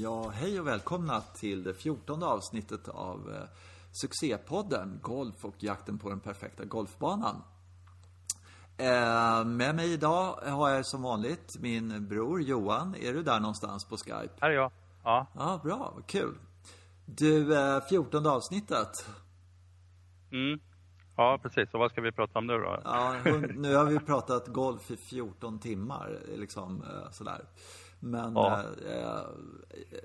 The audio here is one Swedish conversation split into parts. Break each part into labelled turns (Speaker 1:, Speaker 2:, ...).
Speaker 1: Ja, hej och välkomna till det fjortonde avsnittet av eh, succépodden Golf och jakten på den perfekta golfbanan. Eh, med mig idag har jag som vanligt min bror Johan. Är du där någonstans på Skype?
Speaker 2: Här är jag. Ja.
Speaker 1: Ja, bra. Vad kul. Du, eh, fjortonde avsnittet.
Speaker 2: Mm. Ja, precis. Och vad ska vi prata om nu då?
Speaker 1: Ja, nu har vi pratat golf i 14 timmar, liksom sådär. Men,
Speaker 2: Ja.
Speaker 1: eh, eh,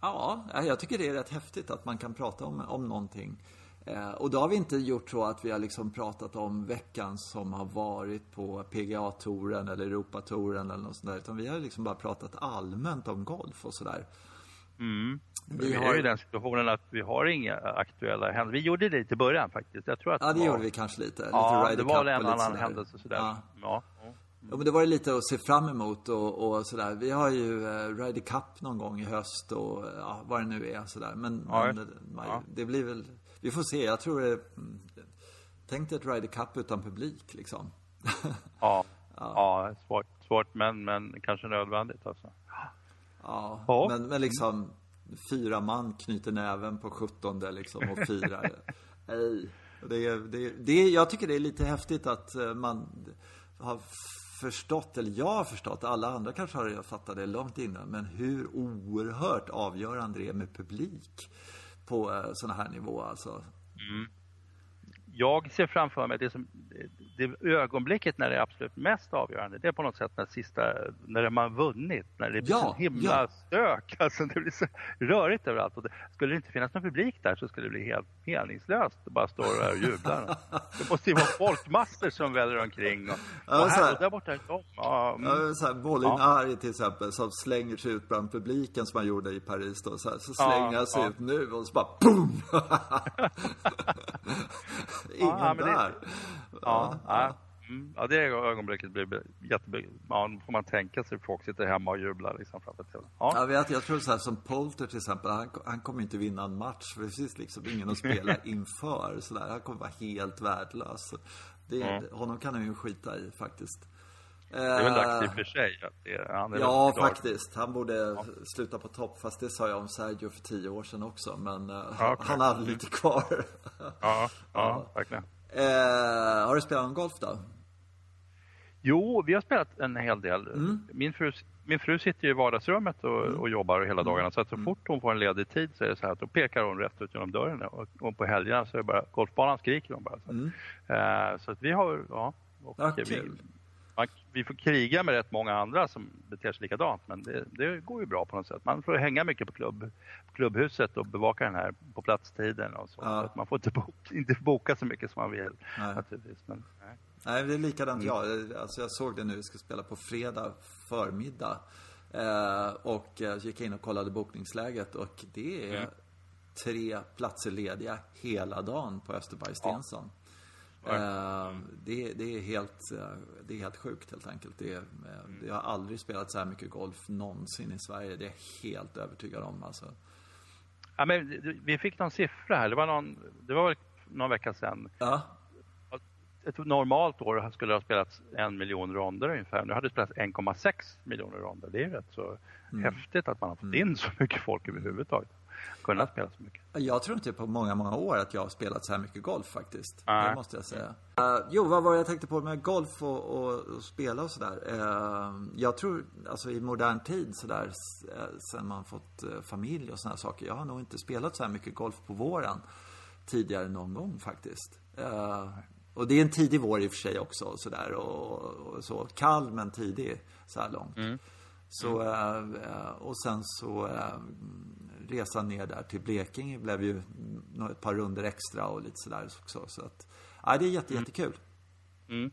Speaker 1: ja, jag tycker det är rätt häftigt att man kan prata om, om någonting. Eh, och då har vi inte gjort så att vi har liksom pratat om veckan som har varit på PGA-touren eller Europatouren eller något sånt där. Utan vi har liksom bara pratat allmänt om golf och sådär.
Speaker 2: Mm.
Speaker 1: Vi
Speaker 2: Vi
Speaker 1: har-
Speaker 2: är ju i den situationen att vi har inga aktuella händelser. Vi gjorde det lite i början faktiskt. Jag tror att
Speaker 1: Ja, det
Speaker 2: var-
Speaker 1: gjorde vi kanske lite. lite
Speaker 2: Ja, det var en annan händelse sådär.
Speaker 1: Ja.
Speaker 2: Ja.
Speaker 1: Ja, men det var det lite att se fram emot och, och sådär. Vi har ju eh, Ryder Cup någon gång i höst och ja, vad det nu är sådär. Men,
Speaker 2: Ja,
Speaker 1: men det. man,
Speaker 2: Ja.
Speaker 1: det blir väl, vi får se. Jag tror det, mm, tänk dig ett Ryder Cup utan publik liksom.
Speaker 2: Ja. ja. svårt, svårt men, men kanske nödvändigt alltså.
Speaker 1: Ja,
Speaker 2: Ja.
Speaker 1: Men, men liksom fyra man knyter näven på 17 liksom och firar. Nej. Det, det, det, jag tycker det är lite häftigt att eh, man har förstått, eller jag har förstått, alla andra kanske har fattat det långt innan, men hur oerhört avgörande det är med publik på eh, sådana här nivåer. alltså. Mm.
Speaker 2: Jag ser framför mig det som det ögonblicket när det är absolut mest avgörande. Det är på något sätt när sista, när man vunnit, när det blir
Speaker 1: Ja,
Speaker 2: så himla
Speaker 1: ja.
Speaker 2: stök. Alltså det blir så rörigt överallt. Och det, skulle det inte finnas någon publik där så skulle det bli helt meningslöst att bara stå där och jubla. Det måste ju vara folkmassor som väller omkring. Och,
Speaker 1: Ja,
Speaker 2: och
Speaker 1: här.
Speaker 2: och där borta är de. Ja, mm.
Speaker 1: Ja, så här, Molinari till exempel som slänger sig ut bland publiken som han gjorde i Paris då. Så, här, så
Speaker 2: Ja,
Speaker 1: slänger han sig
Speaker 2: ja.
Speaker 1: ut nu och så bara BOOM! Ingen
Speaker 2: Ja, men det-
Speaker 1: där.
Speaker 2: Ja, ja. Mm. ja, det ögonblicket blir jättebra. Ja, nu får man tänka sig folk sitter hemma och jublar liksom framför tvn. Ja.
Speaker 1: Jag vet, jag tror så här som Polter till exempel, han, han kommer inte vinna en match för det finns liksom ingen att spela inför. Så där. Han kommer vara helt värdelös. Det,
Speaker 2: Mm.
Speaker 1: Honom kan han ju skita i faktiskt.
Speaker 2: Det är väl dags i och för sig. Det, han är
Speaker 1: Ja, faktiskt. Han borde sluta på topp. Fast det sa jag om Sergio för tio år sedan också. Men eh,
Speaker 2: Ja,
Speaker 1: han hade lite kvar.
Speaker 2: Ja, ja, verkligen.
Speaker 1: eh, har du spelat någon golf då?
Speaker 2: Jo, vi har spelat en hel del.
Speaker 1: Mm.
Speaker 2: Min, fru, min fru sitter i vardagsrummet och, och jobbar hela
Speaker 1: Mm.
Speaker 2: dagarna. Så att så fort hon får en ledig tid så är det så här att då pekar hon rätt ut genom dörren. Och, och på helgerna så är det bara golfbanan skriker hon bara. Så, Eh, så att vi har, ja. Och
Speaker 1: Mm. Ja,
Speaker 2: vi,
Speaker 1: kul.
Speaker 2: Man, vi får kriga med rätt många andra som beter sig likadant. Men det, det går ju bra på något sätt. Man får hänga mycket på, klubb, klubbhuset och bevaka den här på platstiden och så.
Speaker 1: Ja.
Speaker 2: så att man får inte boka, inte boka så mycket som man vill.
Speaker 1: Nej.
Speaker 2: Naturligtvis. Men, nej.
Speaker 1: Nej, det är likadant jag. Alltså jag såg det nu, vi ska spela på fredag förmiddag. Eh, och gick in och kollade bokningsläget och det är
Speaker 2: Mm.
Speaker 1: tre platser lediga hela dagen på Österberg Stensson. Eh, det, det, är helt, eh, det är helt sjukt helt enkelt. Det jag har aldrig spelat så här mycket golf någonsin i Sverige. Det är jag helt övertygad om alltså.
Speaker 2: Ja, men vi fick någon siffra här. Det var, någon, det var någon vecka sedan.
Speaker 1: Ja,
Speaker 2: Ett normalt år skulle det ha spelats en miljon ronder ungefär. Nu hade det spelats 1,6 miljoner ronder. Det är rätt så häftigt att man har fått in så mycket folk överhuvudtaget. Kunnat spela så mycket.
Speaker 1: Jag tror inte på många, många år att jag har spelat så här mycket golf faktiskt.
Speaker 2: Nej.
Speaker 1: Det måste jag säga. Eh, jo, vad var det jag tänkte på med golf och, och, och spela och sådär? Uh, jag tror, alltså i modern tid sådär, eh, sen man fått familj och sådana saker. Jag har nog inte spelat så här mycket golf på våren tidigare någon gång faktiskt. Och det är en tidig vår i och för sig också och sådär och, och så. Kall men tidig så här långt. Så, eh, eh, och sen så resan ner där till Blekinge blev ju ett par runder extra och lite sådär också. Så att, ja, det är jätte, jättekul.
Speaker 2: Mm.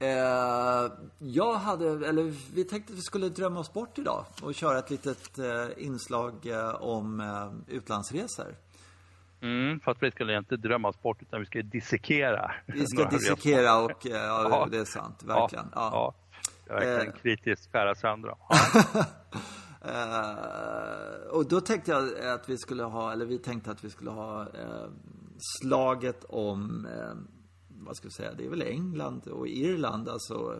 Speaker 1: Eh, jag hade, eller vi tänkte att vi skulle drömma oss bort idag och köra ett litet eh, inslag eh, om eh, utlandsresor.
Speaker 2: Mm, fast vi skulle inte drömma oss bort utan vi ska dissekera.
Speaker 1: Vi ska
Speaker 2: några resor.
Speaker 1: dissekera och, eh, ja,
Speaker 2: Ja.
Speaker 1: det är sant, verkligen.
Speaker 2: Ja,
Speaker 1: Ja.
Speaker 2: ja. verkligen
Speaker 1: Eh.
Speaker 2: kritiskt skära sönder dem.
Speaker 1: Eh, och då tänkte jag att vi skulle ha, eller vi tänkte att vi skulle ha eh, slaget om, eh, vad ska vi säga, det är väl England och Irland, alltså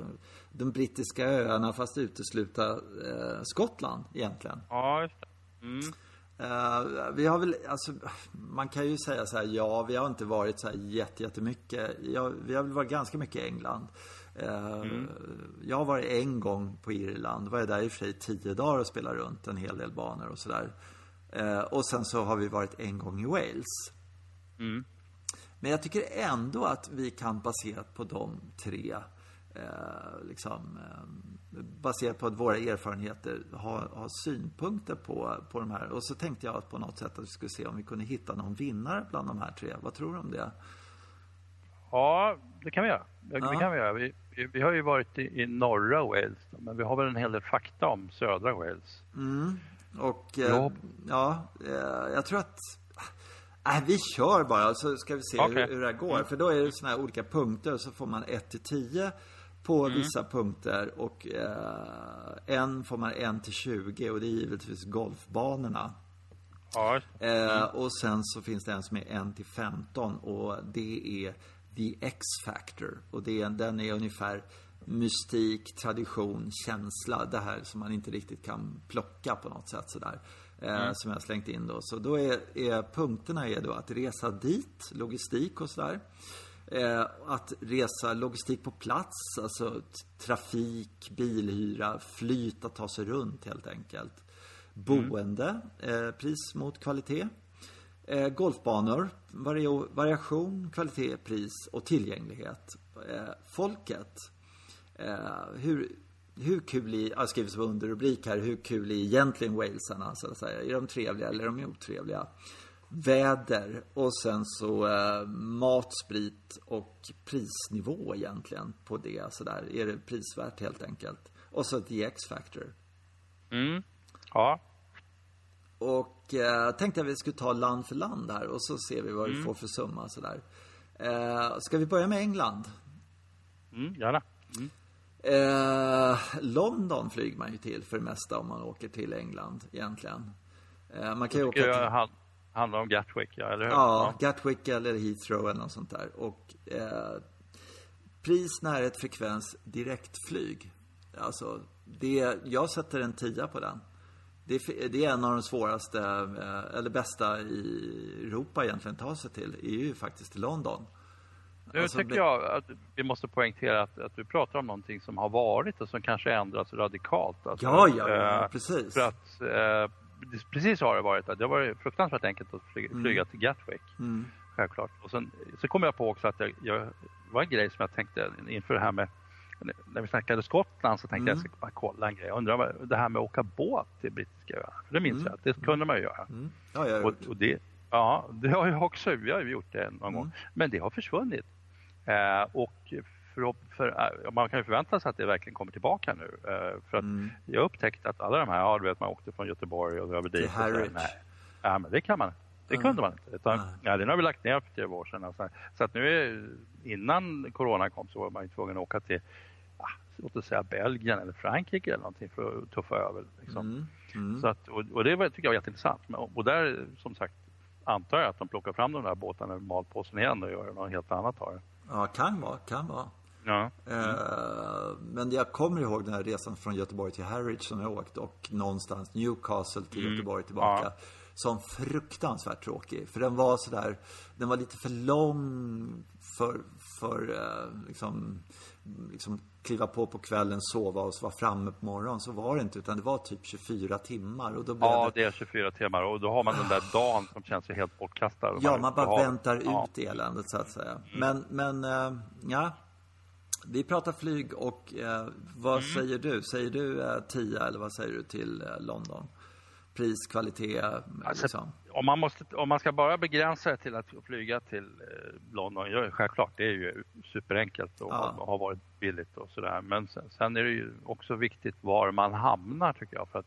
Speaker 1: de brittiska öarna fast utesluta Skottland egentligen.
Speaker 2: ja, just det.
Speaker 1: Mm. Uh, vi har väl, alltså, man kan ju säga så här, ja, vi har inte varit så här jättemycket. Ja, vi har väl varit ganska mycket i England. Uh, mm. Jag varit en gång på Irland. Var jag där i och för sig tio dagar och spelade runt en hel del banor och sådär. Uh, och sen så har vi varit en gång i Wales. Mm. Men jag tycker ändå att vi kan baserat på de tre eh, liksom, eh, baserat på att våra erfarenheter ha, ha synpunkter på, på de här. Och så tänkte jag på något sätt att vi skulle se om vi kunde hitta någon vinnare bland de här tre. Vad tror du om det?
Speaker 2: Ja, det kan vi göra. Det ja. kan vi, göra. Vi, vi, har ju varit i, i norra Wales, men vi har väl en hel del fakta om södra Wales.
Speaker 1: Mm. Och eh, ja, eh, jag tror att Nej, vi kör bara så ska vi se okay. hur, hur det går. Mm. För då är det såna här olika punkter så får man 1 till 10 på mm. vissa punkter och eh, en får man 1 till 20 och det är givetvis golfbanorna. Ja. Mm. Eh, och sen så finns det en som är 1 till 15 och det är The X-Factor. Och det, den är ungefär mystik, tradition, känsla. Det här som man inte riktigt kan plocka på något sätt sådär. Eh, mm. Som jag slängt in då. Så då är, är punkterna är då att resa dit, logistik och sådär. Eh, att resa logistik på plats, alltså trafik, bilhyra, flyt, att ta sig runt helt enkelt. Boende, eh, pris mot kvalitet. Eh, golfbanor, vari variation, kvalitet, pris och tillgänglighet. Eh, folket. Eh, hur, hur kul är, jag har skrivit som underrubrik här, hur kul är egentligen walesarna så att säga? Är de trevliga eller är de otrevliga? Väder och sen så eh, mat, sprit och prisnivå egentligen på det sådär. Är det prisvärt helt enkelt? Och så The X-Factor.
Speaker 2: Mm, ja.
Speaker 1: Och eh, tänkte att vi skulle ta land för land här och så ser vi vad mm. vi får för summa sådär. Eh, ska vi börja med England?
Speaker 2: Mm, gärna. Mm.
Speaker 1: Eh, London flyger man ju till för det mesta om man åker till England egentligen.
Speaker 2: Eh, man kan ju åka till... Jag handlar om Gatwick, ja, eller hur?
Speaker 1: Ja, Gatwick eller Heathrow eller något sånt där. Och eh, pris, närhet, frekvens, direktflyg. Alltså, det, jag sätter en tia på den. Det, det är en av de svåraste, eh, eller bästa i Europa egentligen att ta sig till, är ju faktiskt London.
Speaker 2: Nu alltså, tycker jag att vi måste poängtera att, att du pratar om någonting som har varit och som kanske ändras radikalt.
Speaker 1: Alltså, ja, ja, ja, eh, precis.
Speaker 2: För att eh, precis så har det varit. Det har varit fruktansvärt enkelt att flyga, mm. flyga till Gatwick. Mm. Självklart. Och sen så kom jag på också att jag, jag var en grej som jag tänkte inför det här med när vi snackade Skottland så tänkte mm. jag ska bara kolla en grej. Jag undrar det här med att åka båt till brittiska öarna. Det minns mm. jag att det kunde man ju göra. Mm.
Speaker 1: Ja, jag
Speaker 2: och, och det, ja, det har jag också. Vi har ju gjort det någon gång. Mm. Men det har försvunnit. Eh, och för, för, eh, man kan ju förvänta sig att det verkligen kommer tillbaka nu. Eh, för att mm. jag upptäckte att alla de här, ja du vet man åkte från Göteborg och över dit. Till
Speaker 1: Harwich.
Speaker 2: Nej, ja, men det kan man Det kunde man inte. Utan, ja, den har vi lagt ner för tio år sedan. Alltså. Så att nu är, innan corona kom så var man ju tvungen att åka till låt oss säga Belgien eller Frankrike eller någonting för att tuffa över. Liksom. Mm. Mm. Så att, och, och, det var, tycker jag var jätteintressant. Och där som sagt antar jag att de plockar fram de där båtarna med malpåsen igen och gör något helt annat av det.
Speaker 1: Ja, kan vara, kan vara.
Speaker 2: Ja.
Speaker 1: Mm. men jag kommer ihåg den här resan från Göteborg till Harwich som jag åkt och någonstans Newcastle till mm. Göteborg tillbaka. Ja. Som fruktansvärt tråkig. För den var sådär, den var lite för lång för, för uh, liksom, liksom kliva på på kvällen, sova och vara framme på morgonen. Så var det inte, utan det var typ 24 timmar. Och då blev
Speaker 2: ja, det... det är 24 timmar och då har man den där dagen som känns helt bortkastad.
Speaker 1: Ja, man bara har... väntar ja. ut eländet så att säga. Mm. Men, men uh, ja. Vi pratar flyg och uh, vad mm. säger du? Säger du uh, 10 eller vad säger du till London? pris, kvalitet? Alltså, liksom.
Speaker 2: Om, man måste, om man ska bara begränsa det till att flyga till eh, London, ja, självklart det är ju superenkelt och ja. har varit billigt och sådär. Men sen, sen, är det ju också viktigt var man hamnar tycker jag. För att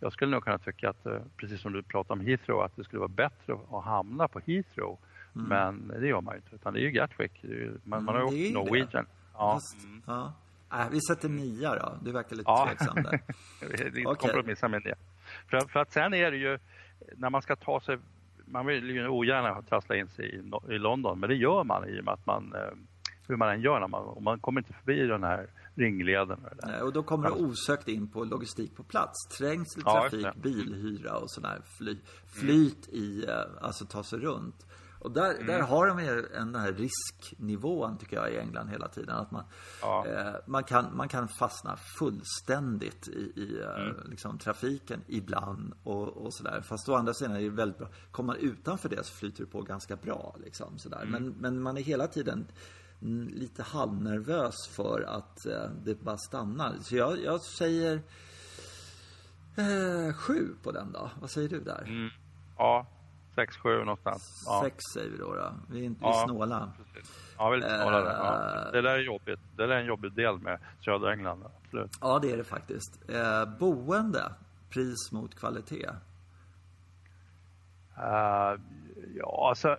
Speaker 2: jag skulle nog kunna tycka att, eh, precis som du pratade om Heathrow, att det skulle vara bättre att hamna på Heathrow. Mm. Men det gör man ju inte, utan det är ju Gatwick. Är ju, man, man har ju mm, åkt Norwegian.
Speaker 1: Ja. Mm. ja. Äh, vi sätter nia då. Du verkar lite ja. tveksam där.
Speaker 2: vi okay. kompromissar med det. För, för att sen är det ju, när man ska ta sig, man vill ju ogärna trassla in sig i, i London, men det gör man i och med att man eh, hur man än gör. När man, man kommer inte förbi den här ringleden.
Speaker 1: Nej, och då kommer du osökt in på logistik på plats. Trängsel,
Speaker 2: Ja,
Speaker 1: trafik,
Speaker 2: det.
Speaker 1: bilhyra och sådär. Fly, flyt i, eh, alltså ta sig runt. Och där,
Speaker 2: mm.
Speaker 1: där har de en den här risknivån tycker jag i England hela tiden. Att man,
Speaker 2: ja.
Speaker 1: eh, man, kan, man kan fastna fullständigt i, i eh,
Speaker 2: mm.
Speaker 1: liksom, trafiken ibland och, och sådär. Fast å andra sidan är det väldigt bra. Kommer man utanför det så flyter det på ganska bra. Liksom, sådär.
Speaker 2: Mm.
Speaker 1: Men, men man är hela tiden lite halvnervös för att eh, det bara stannar. Så jag, jag säger eh, sju på den då. Vad säger du där?
Speaker 2: Mm. Ja, 6, 7 någonstans. Ja.
Speaker 1: säger vi då. då. Vi är inte
Speaker 2: ja,
Speaker 1: snåla.
Speaker 2: Ja, vi är snåla där. Ja. Eh. Det där är jobbigt. Det där är en jobbig del med södra England. Absolut.
Speaker 1: Ja, det är det faktiskt. Eh, boende, pris mot kvalitet?
Speaker 2: Uh, ja, alltså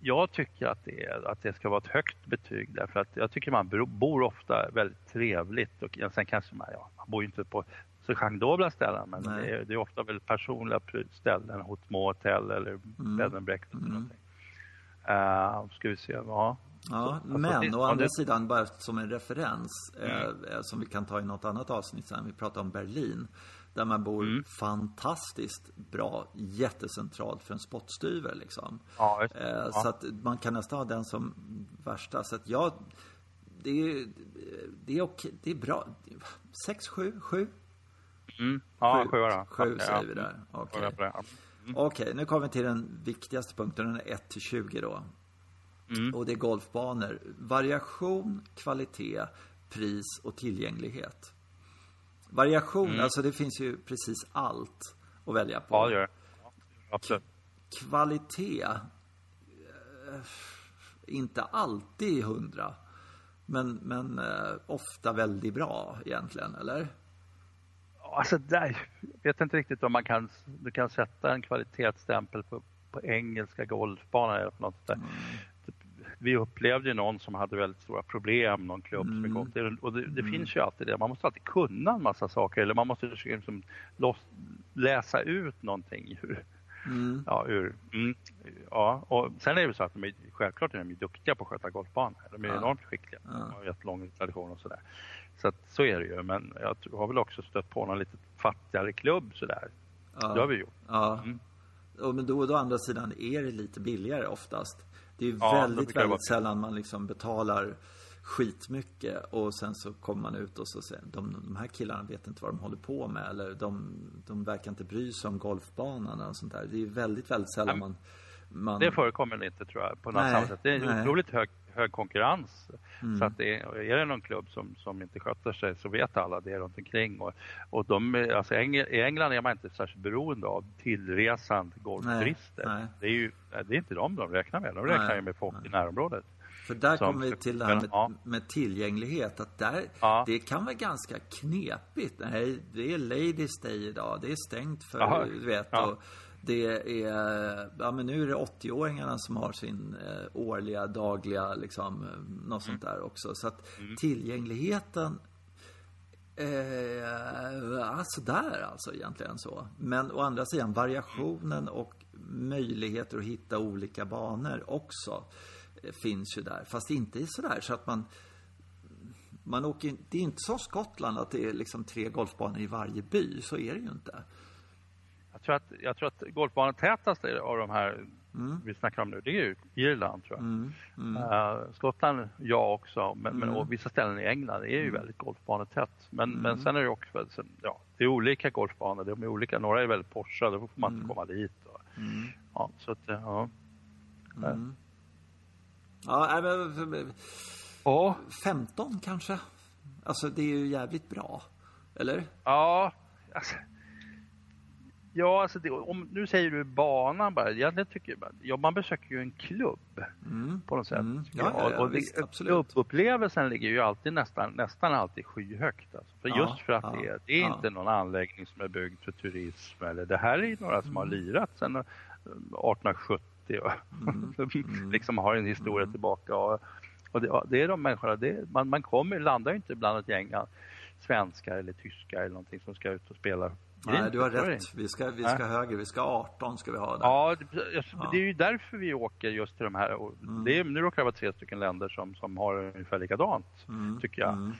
Speaker 2: jag tycker att det, att det ska vara ett högt betyg därför att jag tycker man bor ofta väldigt trevligt och sen kanske man, ja, man bor inte på så genredobla ställen men det är, det är ofta väldigt personliga ställen små hotell eller
Speaker 1: Mm.
Speaker 2: bed and breakfast eller någonting. Uh, ska vi se, ja.
Speaker 1: Ja,
Speaker 2: Alltså,
Speaker 1: men
Speaker 2: det-
Speaker 1: å andra
Speaker 2: det-
Speaker 1: sidan, bara som en referens, eh, eh, som vi kan ta i något annat avsnitt sen, vi pratar om Berlin. Där man bor
Speaker 2: Mm.
Speaker 1: fantastiskt bra, jättecentralt för en spottstyver liksom.
Speaker 2: Ja,
Speaker 1: Eh,
Speaker 2: ja.
Speaker 1: Så att man kan nästan ha den som värsta. Så att jag, det är, det är okej, det är bra. Sex, sju, sju?
Speaker 2: Mm. Ja,
Speaker 1: Sju.
Speaker 2: sju då.
Speaker 1: Sju säger vi
Speaker 2: mm.
Speaker 1: där. Okej.
Speaker 2: Det, ja.
Speaker 1: Okej, nu kommer vi till den viktigaste punkten, den är 1 till 20 då.
Speaker 2: Mm.
Speaker 1: Och det är golfbanor. Variation, kvalitet, pris och tillgänglighet. Variation, alltså det finns ju precis allt att välja på.
Speaker 2: Mm. Ja, det gör det. Absolut.
Speaker 1: Kvalitet, eh, inte alltid hundra. Men, men eh, ofta väldigt bra egentligen, eller?
Speaker 2: Alltså jag vet inte riktigt om man kan, du kan sätta en kvalitetsstämpel på, på engelska golfbanor eller på något sånt där. Vi upplevde ju någon som hade väldigt stora problem, någon klubb som vi kom till. Och det, det finns ju alltid det, man måste alltid kunna en massa saker eller man måste liksom loss, läsa ut någonting ur,
Speaker 1: Mm.
Speaker 2: ja, ur, mm, ja. Och sen är det ju så att de är, självklart är de duktiga på att sköta golfbanor. De är
Speaker 1: Ja.
Speaker 2: enormt skickliga.
Speaker 1: Ja.
Speaker 2: De har jättelång tradition och sådär. Så att, så är det ju. Men jag har väl också stött på någon lite fattigare klubb sådär.
Speaker 1: Ja.
Speaker 2: Det har vi gjort.
Speaker 1: Ja.
Speaker 2: Mm.
Speaker 1: Och men då, då å andra sidan är det lite billigare oftast. Det är ju
Speaker 2: Ja,
Speaker 1: väldigt, väldigt sällan man liksom betalar skitmycket och sen så kommer man ut och så säger de, de här killarna vet inte vad de håller på med eller de, de verkar inte bry sig om golfbanan och sånt där. Det är väldigt, väldigt sällan man, man
Speaker 2: Det förekommer inte tror jag på något
Speaker 1: Nej,
Speaker 2: sätt. Det är en otroligt hög, hög konkurrens. Så att det är, det någon klubb som, som inte sköter sig så vet alla det runt omkring. Och, och de, alltså I England är man inte särskilt beroende av tillresande golfturister.
Speaker 1: Nej, nej.
Speaker 2: Det är ju det är inte de de räknar med. De räknar
Speaker 1: Nej,
Speaker 2: med folk i närområdet.
Speaker 1: För där kommer vi till det här med,
Speaker 2: ja.
Speaker 1: med tillgänglighet. Att där,
Speaker 2: Ja.
Speaker 1: Det kan vara ganska knepigt. Nej, det är Ladies Day idag. Det är stängt för,
Speaker 2: Jaha.
Speaker 1: du vet.
Speaker 2: Ja.
Speaker 1: Och det är, ja men nu är det 80-åringarna som har sin eh, årliga, dagliga, liksom, eh, något sånt
Speaker 2: Mm.
Speaker 1: där också. Så att tillgängligheten Eh, alltså där alltså egentligen så. Men å andra sidan variationen och möjligheter att hitta olika banor också eh, finns ju där. Fast inte sådär så att man man åker, det är inte som Skottland att det är liksom tre golfbanor i varje by. Så är det ju inte.
Speaker 2: Tror att, jag tror att golfbanetätaste av de här vi snackar om nu, det är ju Irland tror jag. Eh, Skottland, ja också, men, men och vissa ställen i England är ju väldigt golfbanetätt. Men, men sen är det också, ja, det är olika golfbanor, de är olika, några är väldigt Porsche, då får man inte komma dit. Och, ja, så att, ja.
Speaker 1: Ja, nej, men,
Speaker 2: Ja,
Speaker 1: 15 kanske? Alltså det är ju jävligt bra. Eller?
Speaker 2: ja, alltså, ja, alltså det, om, nu säger du banan bara. Egentligen tycker jag, ja, man besöker ju en klubb på något sätt.
Speaker 1: Mm. Ja, ja, ja,
Speaker 2: och
Speaker 1: visst,
Speaker 2: det,
Speaker 1: absolut.
Speaker 2: Klubbupplevelsen ligger ju alltid nästan, nästan alltid skyhögt. Alltså. För just för att det, är, det är inte någon anläggning som är byggd för turism. Eller, det här är ju några som har
Speaker 1: Mm.
Speaker 2: lirat sedan eh, 1870 och
Speaker 1: Mm.
Speaker 2: liksom har en historia tillbaka. Och, och det, det är de människorna, det, man, man kommer, landar ju inte bland ett gäng svenskar eller tyskar eller någonting som ska ut och spela
Speaker 1: Nej, du har rätt. Vi ska, vi ska högre. Vi ska 18 ska vi ha där.
Speaker 2: Ja, det, är ju därför vi åker just till de här. Mm. Det är, nu råkar det vara tre stycken länder som, som har ungefär likadant, mm. tycker jag. Mm.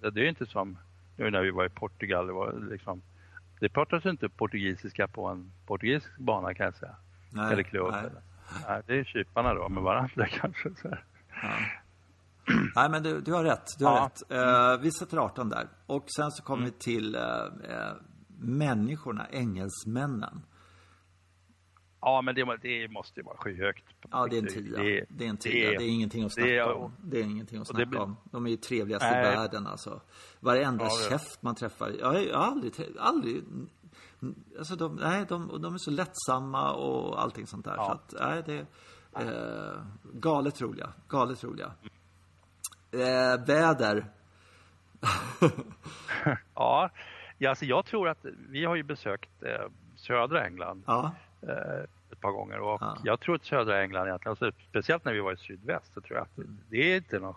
Speaker 2: Det, det är inte som nu när vi var i Portugal. Det, var liksom, det pratas inte portugisiska på en portugisisk bana kan jag säga. Nej, eller klubb. Nej. Nej, det är kyparna då med varandra kanske. Så ja.
Speaker 1: Nej, men du, du har rätt. Du har ja. rätt. Uh, vi sätter 18 där. Och sen så kommer mm. vi till uh, uh, människorna, engelsmännen.
Speaker 2: Ja, men det, det måste ju vara skyhögt.
Speaker 1: Ja, det är en tia. Det, det är en tia. Det, det, är ingenting att snacka det om. Det är ingenting att snacka det, om. De är ju trevligast i världen alltså. Varenda ja, käft man träffar. Jag har aldrig, aldrig Alltså de, nej, de, de är så lättsamma och allting sånt där. Ja. Så att, nej, det är eh, galet roliga. Galet roliga. Eh, väder.
Speaker 2: ja, ja alltså jag tror att vi har ju besökt eh, södra England. Ja. Eh, ett par gånger och ja. jag tror att södra England egentligen, alltså, speciellt när vi var i sydväst, så tror jag att det är inte någon,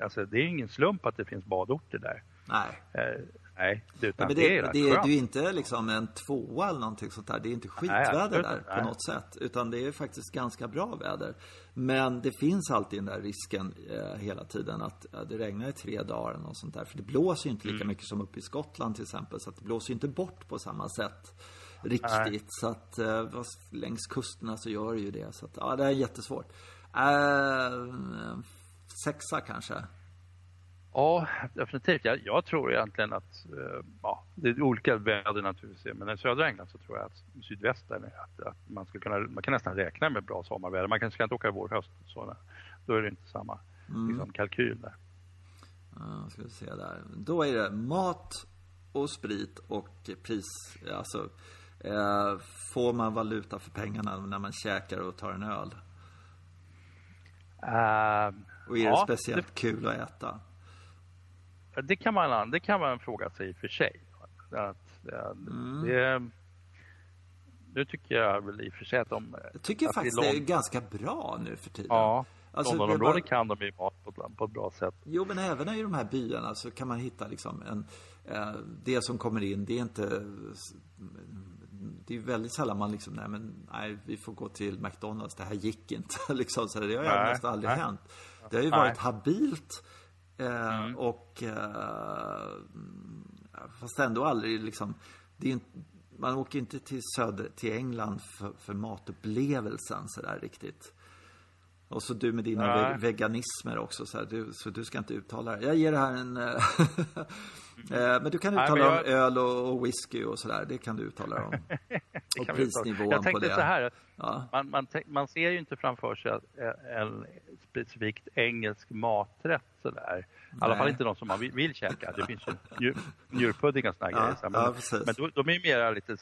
Speaker 2: alltså, det är ingen slump att det finns badorter där.
Speaker 1: Nej.
Speaker 2: Eh, nej, utan
Speaker 1: men det, det är det, är, det är inte liksom en tvåa eller någonting sånt där. Det är inte skitväder nej, där nej. på något sätt. Utan det är faktiskt ganska bra väder. Men det finns alltid den där risken eh, hela tiden att ja, det regnar i tre dagar eller något sånt där. För det blåser ju inte lika mm. mycket som uppe i Skottland till exempel. Så att det blåser ju inte bort på samma sätt riktigt. Nej. Så att eh, längs kusterna så gör det ju det. Så att, ja, det är jättesvårt. Eh, sexa kanske.
Speaker 2: Ja, definitivt. Jag, jag, tror egentligen att, eh, ja, det är olika väder naturligtvis, men i södra England så tror jag att sydvästen är att, att man, ska kunna, man kan nästan räkna med bra sommarväder. Man kanske inte åka vår, höst, så då är det inte samma mm. liksom, kalkyl där.
Speaker 1: Ja, ska vi se där. Då är det mat och sprit och pris, alltså Eh, får man valuta för pengarna när man käkar och tar en öl? Uh, och är ja, det speciellt det, kul att äta?
Speaker 2: Det kan man, det kan man fråga sig i och för sig. Att, mm. det, nu tycker jag väl i och för sig att de...
Speaker 1: Jag tycker faktiskt det är, ganska bra nu för tiden.
Speaker 2: Ja, alltså, Londonområdet bara... kan de ju mat på, på ett bra sätt.
Speaker 1: Jo, men även i de här byarna så kan man hitta liksom en... Eh, det som kommer in, det är inte det är väldigt sällan man liksom, nej men, nej, vi får gå till McDonalds, det här gick inte. liksom, så det har ju nästan aldrig nej. hänt. Det har ju varit habilt. Eh, mm. Och, eh, fast ändå aldrig liksom, inte, man åker inte till söder, till England för, för matupplevelsen sådär riktigt. Och så du med dina ve veganismer också, så, här, du, så du ska inte uttala det. Jag ger det här en... Eh, men du kan uttala Nej, jag... om öl och, och whisky och sådär. Det kan du uttala om. och prisnivån
Speaker 2: jag tänkte
Speaker 1: på det.
Speaker 2: så här. Ja. Man, man, man, ser ju inte framför sig en specifikt engelsk maträtt sådär. I alla fall inte de som man vill, vill käka. Det finns ju njurpudding och sådana ja, grejer. Men, ja, men de, de är mer lite,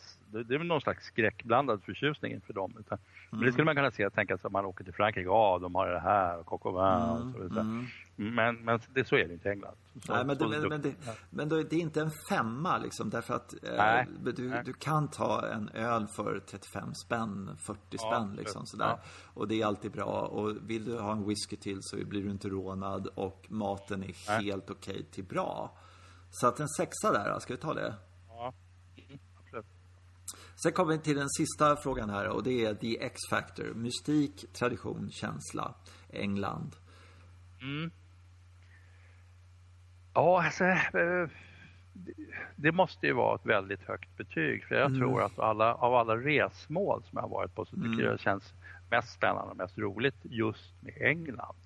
Speaker 2: det är någon slags skräckblandad förtjusning inför dem. Utan, mm. Men det skulle man kunna se, tänka sig att man åker till Frankrike, ja de har det här och coq mm, och så. Mm. Men, men det, så är det inte i England.
Speaker 1: Så, Nej, men, det, men, men, det, men det är inte en femma liksom därför att eh, du, du kan ta en öl för 35 spänn, 40 ja, spänn liksom sådär. Ja. Och det är alltid bra. Och vill du ha en whisky till så blir du inte rånad och maten är Nej. helt okej okay till bra. Så att en sexa där, ska vi ta det? Ja, mm, absolut. Sen kommer vi till den sista frågan här och det är The X-Factor. Mystik, tradition, känsla. England. Mm.
Speaker 2: Ja, alltså, eh, det måste ju vara ett väldigt högt betyg. För jag mm. tror att alla, av alla resmål som jag har varit på så tycker mm. jag det känns mest spännande och mest roligt just med England.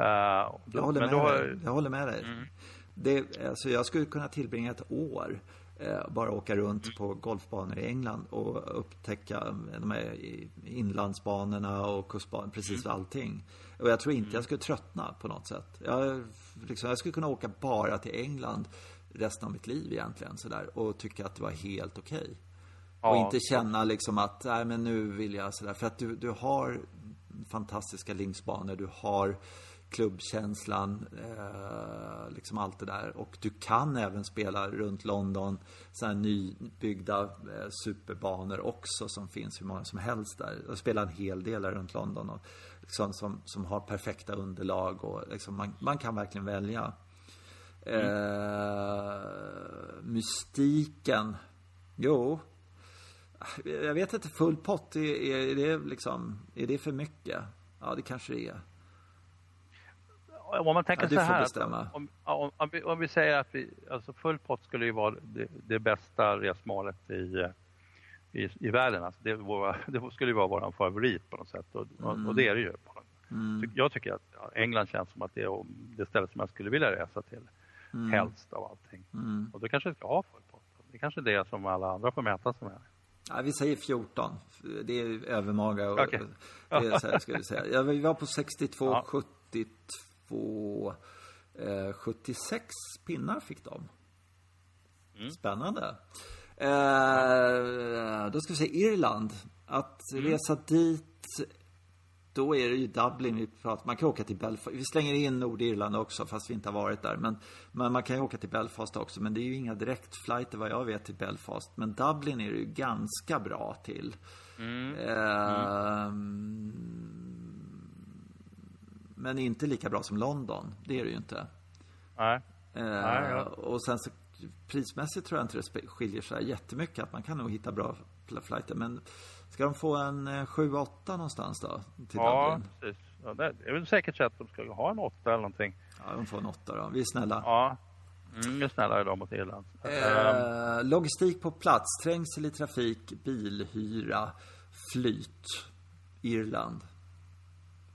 Speaker 1: Uh, då, jag, håller med då, dig. jag håller med dig. Mm. Det, alltså jag skulle kunna tillbringa ett år eh, bara åka runt mm. på golfbanor i England och upptäcka de här inlandsbanorna och kustbanor, precis mm. allting. Och jag tror inte jag mm. skulle tröttna på något sätt. Jag, liksom, jag skulle kunna åka bara till England resten av mitt liv egentligen sådär och tycka att det var helt okej. Okay. Ja, och inte känna liksom att, nej men nu vill jag sådär. För att du, du har fantastiska linksbanor, du har klubbkänslan, eh, liksom allt det där. Och du kan även spela runt London, sådana nybyggda eh, superbanor också som finns hur många som helst där. Jag spelar en hel del runt London och liksom, som, som har perfekta underlag och liksom, man, man kan verkligen välja. Mm. Eh, mystiken Jo. Jag vet inte, full pott, är, är, det liksom, är det för mycket? Ja, det kanske det är.
Speaker 2: Om man tänker
Speaker 1: du
Speaker 2: så här,
Speaker 1: bestämma.
Speaker 2: om, om, om, vi, om vi säger att vi, alltså full pott skulle ju vara det, det bästa resmålet i, i, i världen. Alltså det, våra, det skulle ju vara vår favorit på något sätt och, och, och det är det ju.
Speaker 1: Mm.
Speaker 2: Jag tycker att England känns som att det är det stället som jag skulle vilja resa till helst av allting.
Speaker 1: Mm.
Speaker 2: Och då kanske vi ska ha full pott. Det är kanske är det som alla andra får mäta sig med.
Speaker 1: Ja, vi säger 14. Det är övermaga. Och,
Speaker 2: Okej.
Speaker 1: det är så här, ska vi säga. Ja, vi var på 62,
Speaker 2: Ja.
Speaker 1: 72, eh, 76 pinnar fick de.
Speaker 2: Mm.
Speaker 1: Spännande. Eh, då ska vi se Irland. Att
Speaker 2: Mm.
Speaker 1: resa dit då är det ju Dublin vi pratar Man kan åka till Belfast. Vi slänger in Nordirland också fast vi inte har varit där. Men, men man kan ju åka till Belfast också. Men det är ju inga direktflighter vad jag vet till Belfast. Men Dublin är det ju ganska bra till. Ehm, Men inte lika bra som London. Det är det ju inte.
Speaker 2: Nej.
Speaker 1: Eh,
Speaker 2: Nej, ja.
Speaker 1: Och sen så prismässigt tror jag inte det skiljer sig jättemycket. Att man kan nog hitta bra fl- flighter. Men ska de få en eh, 7-8 någonstans då? Till
Speaker 2: Ja,
Speaker 1: Dublin?
Speaker 2: precis. Ja, det är väl säkert så att de ska ha en åtta eller någonting.
Speaker 1: Ja, de får en 8 då. Vi är snälla.
Speaker 2: Ja. Mm, ju snällare de mot Irland. Ehm,
Speaker 1: Eh, logistik på plats, trängsel i trafik, bilhyra, flyt, Irland.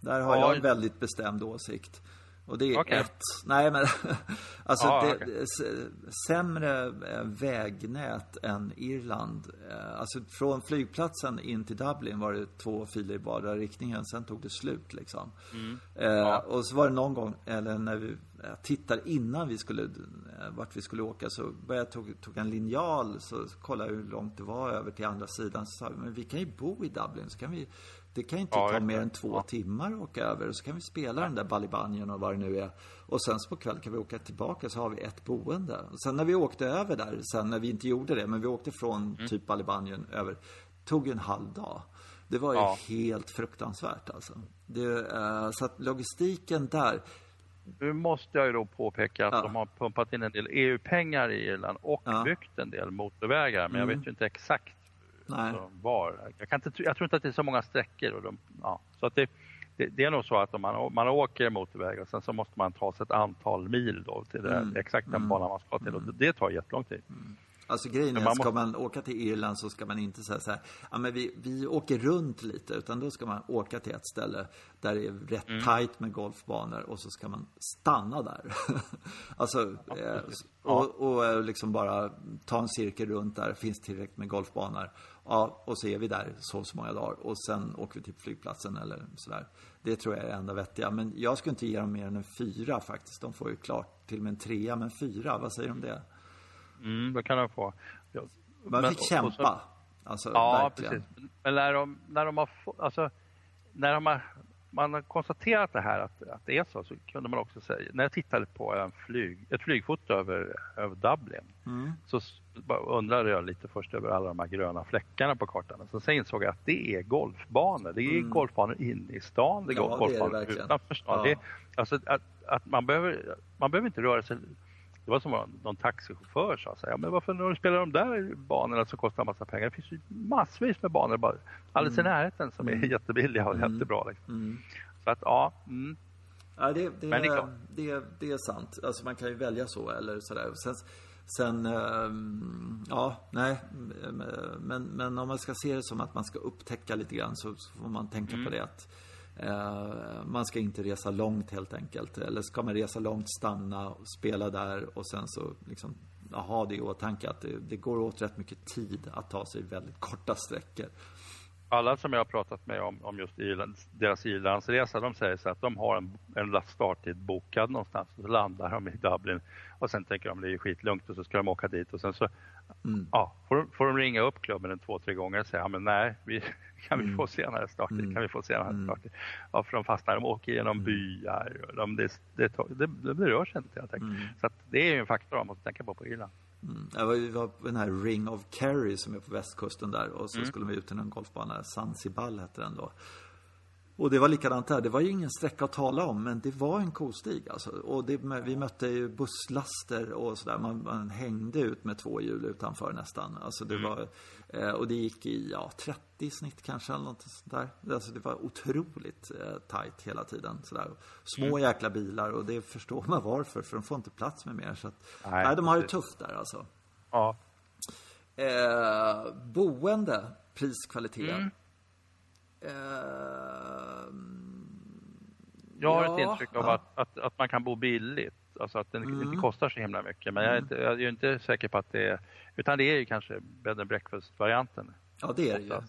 Speaker 1: Där har
Speaker 2: Ja,
Speaker 1: jag en väldigt bestämd åsikt. Och det är
Speaker 2: Okej.
Speaker 1: ett. Nej men alltså
Speaker 2: Ja,
Speaker 1: det, s- sämre eh, vägnät än Irland. Eh, Alltså från flygplatsen in till Dublin var det två filer i bara riktningen. Sen tog det slut liksom.
Speaker 2: Mm.
Speaker 1: Eh, och så var det någon gång, eller när vi tittade innan vi skulle, eh, vart vi skulle åka så började jag tog, tog en linjal så kollade jag hur långt det var över till andra sidan. Så sa jag, men vi kan ju bo i Dublin så kan vi det kan ju inte
Speaker 2: Ja,
Speaker 1: ta mer än två timmar att åka över. Och så kan vi spela den där Balibanjen och vad det nu är. Och sen så på kväll kan vi åka tillbaka så har vi ett boende. Och sen när vi åkte över där, sen när vi inte gjorde det, men vi åkte från
Speaker 2: Mm.
Speaker 1: typ Balibanjen över. Tog en halv dag. Det var ju
Speaker 2: Ja.
Speaker 1: helt fruktansvärt alltså. Det, eh, så att logistiken där.
Speaker 2: Nu måste jag ju då påpeka att
Speaker 1: Ja.
Speaker 2: de har pumpat in en del EU-pengar i Irland och
Speaker 1: Ja.
Speaker 2: byggt en del motorvägar. Men jag
Speaker 1: Mm.
Speaker 2: vet ju inte exakt
Speaker 1: Nej.
Speaker 2: alltså, var. Jag, kan inte, jag tror inte att det är så många sträckor. Och de, ja. Så att det, det, det är nog så att om man, man åker motorväg och sen så måste man ta sig ett antal mil då till
Speaker 1: Mm.
Speaker 2: exakt den banan man ska till. Och det tar jättelång tid.
Speaker 1: Alltså grejen är
Speaker 2: man
Speaker 1: ska man åka till Irland så ska man inte säga så här, ja men vi, vi åker runt lite, utan då ska man åka till ett ställe där det är rätt
Speaker 2: Mm.
Speaker 1: tajt med golfbanor och så ska man stanna där. alltså, eh, och, och eh, liksom bara ta en cirkel runt där, finns tillräckligt med golfbanor. Ja, och så är vi där så och så många dagar och sen åker vi till flygplatsen eller sådär. Det tror jag är det enda vettiga. Men jag skulle inte ge dem mer än en fyra faktiskt. De får ju klart till och med en trea, men fyra, vad säger du om det?
Speaker 2: Mm, det kan de få. Ja.
Speaker 1: Man
Speaker 2: Men-
Speaker 1: fick kämpa.
Speaker 2: och så-
Speaker 1: alltså,
Speaker 2: Ja,
Speaker 1: verkligen.
Speaker 2: precis. Men när de, när de har alltså, när de har, man har konstaterat det här att, att det är så, så kunde man också säga, när jag tittade på en flyg, ett flygfoto över, över Dublin,
Speaker 1: Mm.
Speaker 2: så undrade jag lite först över alla de här gröna fläckarna på kartan. Så sen insåg jag att det är golfbanor. Det är golfbanor inne i stan, det är
Speaker 1: Mm. Ja, det är det
Speaker 2: golfbanor utanför stan.
Speaker 1: Ja.
Speaker 2: Det, alltså, att, att man, behöver, man behöver inte röra sig det var som någon- någon taxichaufför sa, så här, ja, men varför när du spelar de där banorna som kostar en massa pengar? Det finns ju massvis med banor bara alldeles i närheten som är jättebilliga och jättebra. Liksom.
Speaker 1: Mm.
Speaker 2: Så att ja, mm,
Speaker 1: Ja, det, det,
Speaker 2: Men det är
Speaker 1: det, det är sant. Alltså man kan ju välja så eller sådär. Sen, sen ehm, ja, nej. Men, men om man ska se det som att man ska upptäcka lite grann så, får man tänka
Speaker 2: Mm.
Speaker 1: på det att Eh, man ska inte resa långt helt enkelt. Eller ska man resa långt, stanna och spela där och sen så liksom ha det i åtanke att det, det går åt rätt mycket tid att ta sig väldigt korta sträckor
Speaker 2: alla som jag har pratat med om, om just Irland, deras Irlandsresa, de säger så att de har en, en starttid bokad någonstans. Och så landar de i Dublin och sen tänker de det är skitlugnt och så ska de åka dit och sen så
Speaker 1: Mm.
Speaker 2: ja, får, de, får de ringa upp klubben en två, tre gånger och säga ja, men nej, vi, kan vi få senare starttid?
Speaker 1: Mm.
Speaker 2: Kan vi få senare starttid? Ja, för de fastnar, de åker genom byar. De, det, det, det, det rör sig inte helt enkelt. Så att det är ju en faktor man måste tänka på på Irland.
Speaker 1: Mm. Jag var, på den här Ring of Kerry som är på västkusten där och så
Speaker 2: Mm.
Speaker 1: skulle vi ut till någon golfbana, Zanzibar hette den då. Och det var likadant där. Det var ju ingen sträcka att tala om, men det var en kostig alltså. Och det, vi mötte ju busslaster och sådär. Man, man, hängde ut med två hjul utanför nästan. Alltså det mm. var, och det gick i, ja, 30 snitt kanske eller något sånt där. Alltså det var otroligt eh, tajt hela tiden. Sådär. Små mm. jäkla bilar och det förstår man varför, för de får inte plats med mer. Så att, nej, nej de har det tufft där alltså.
Speaker 2: Ja.
Speaker 1: Eh, boende, priskvalitet. Mm. Eh,
Speaker 2: jag har ja, ett intryck av ja. att, att, att, man kan bo billigt. Alltså att det mm. inte kostar så himla mycket. Men jag är, mm. inte, jag är inte säker på att det är... Utan det är ju kanske bed and breakfast-varianten.
Speaker 1: Ja, det är det ju.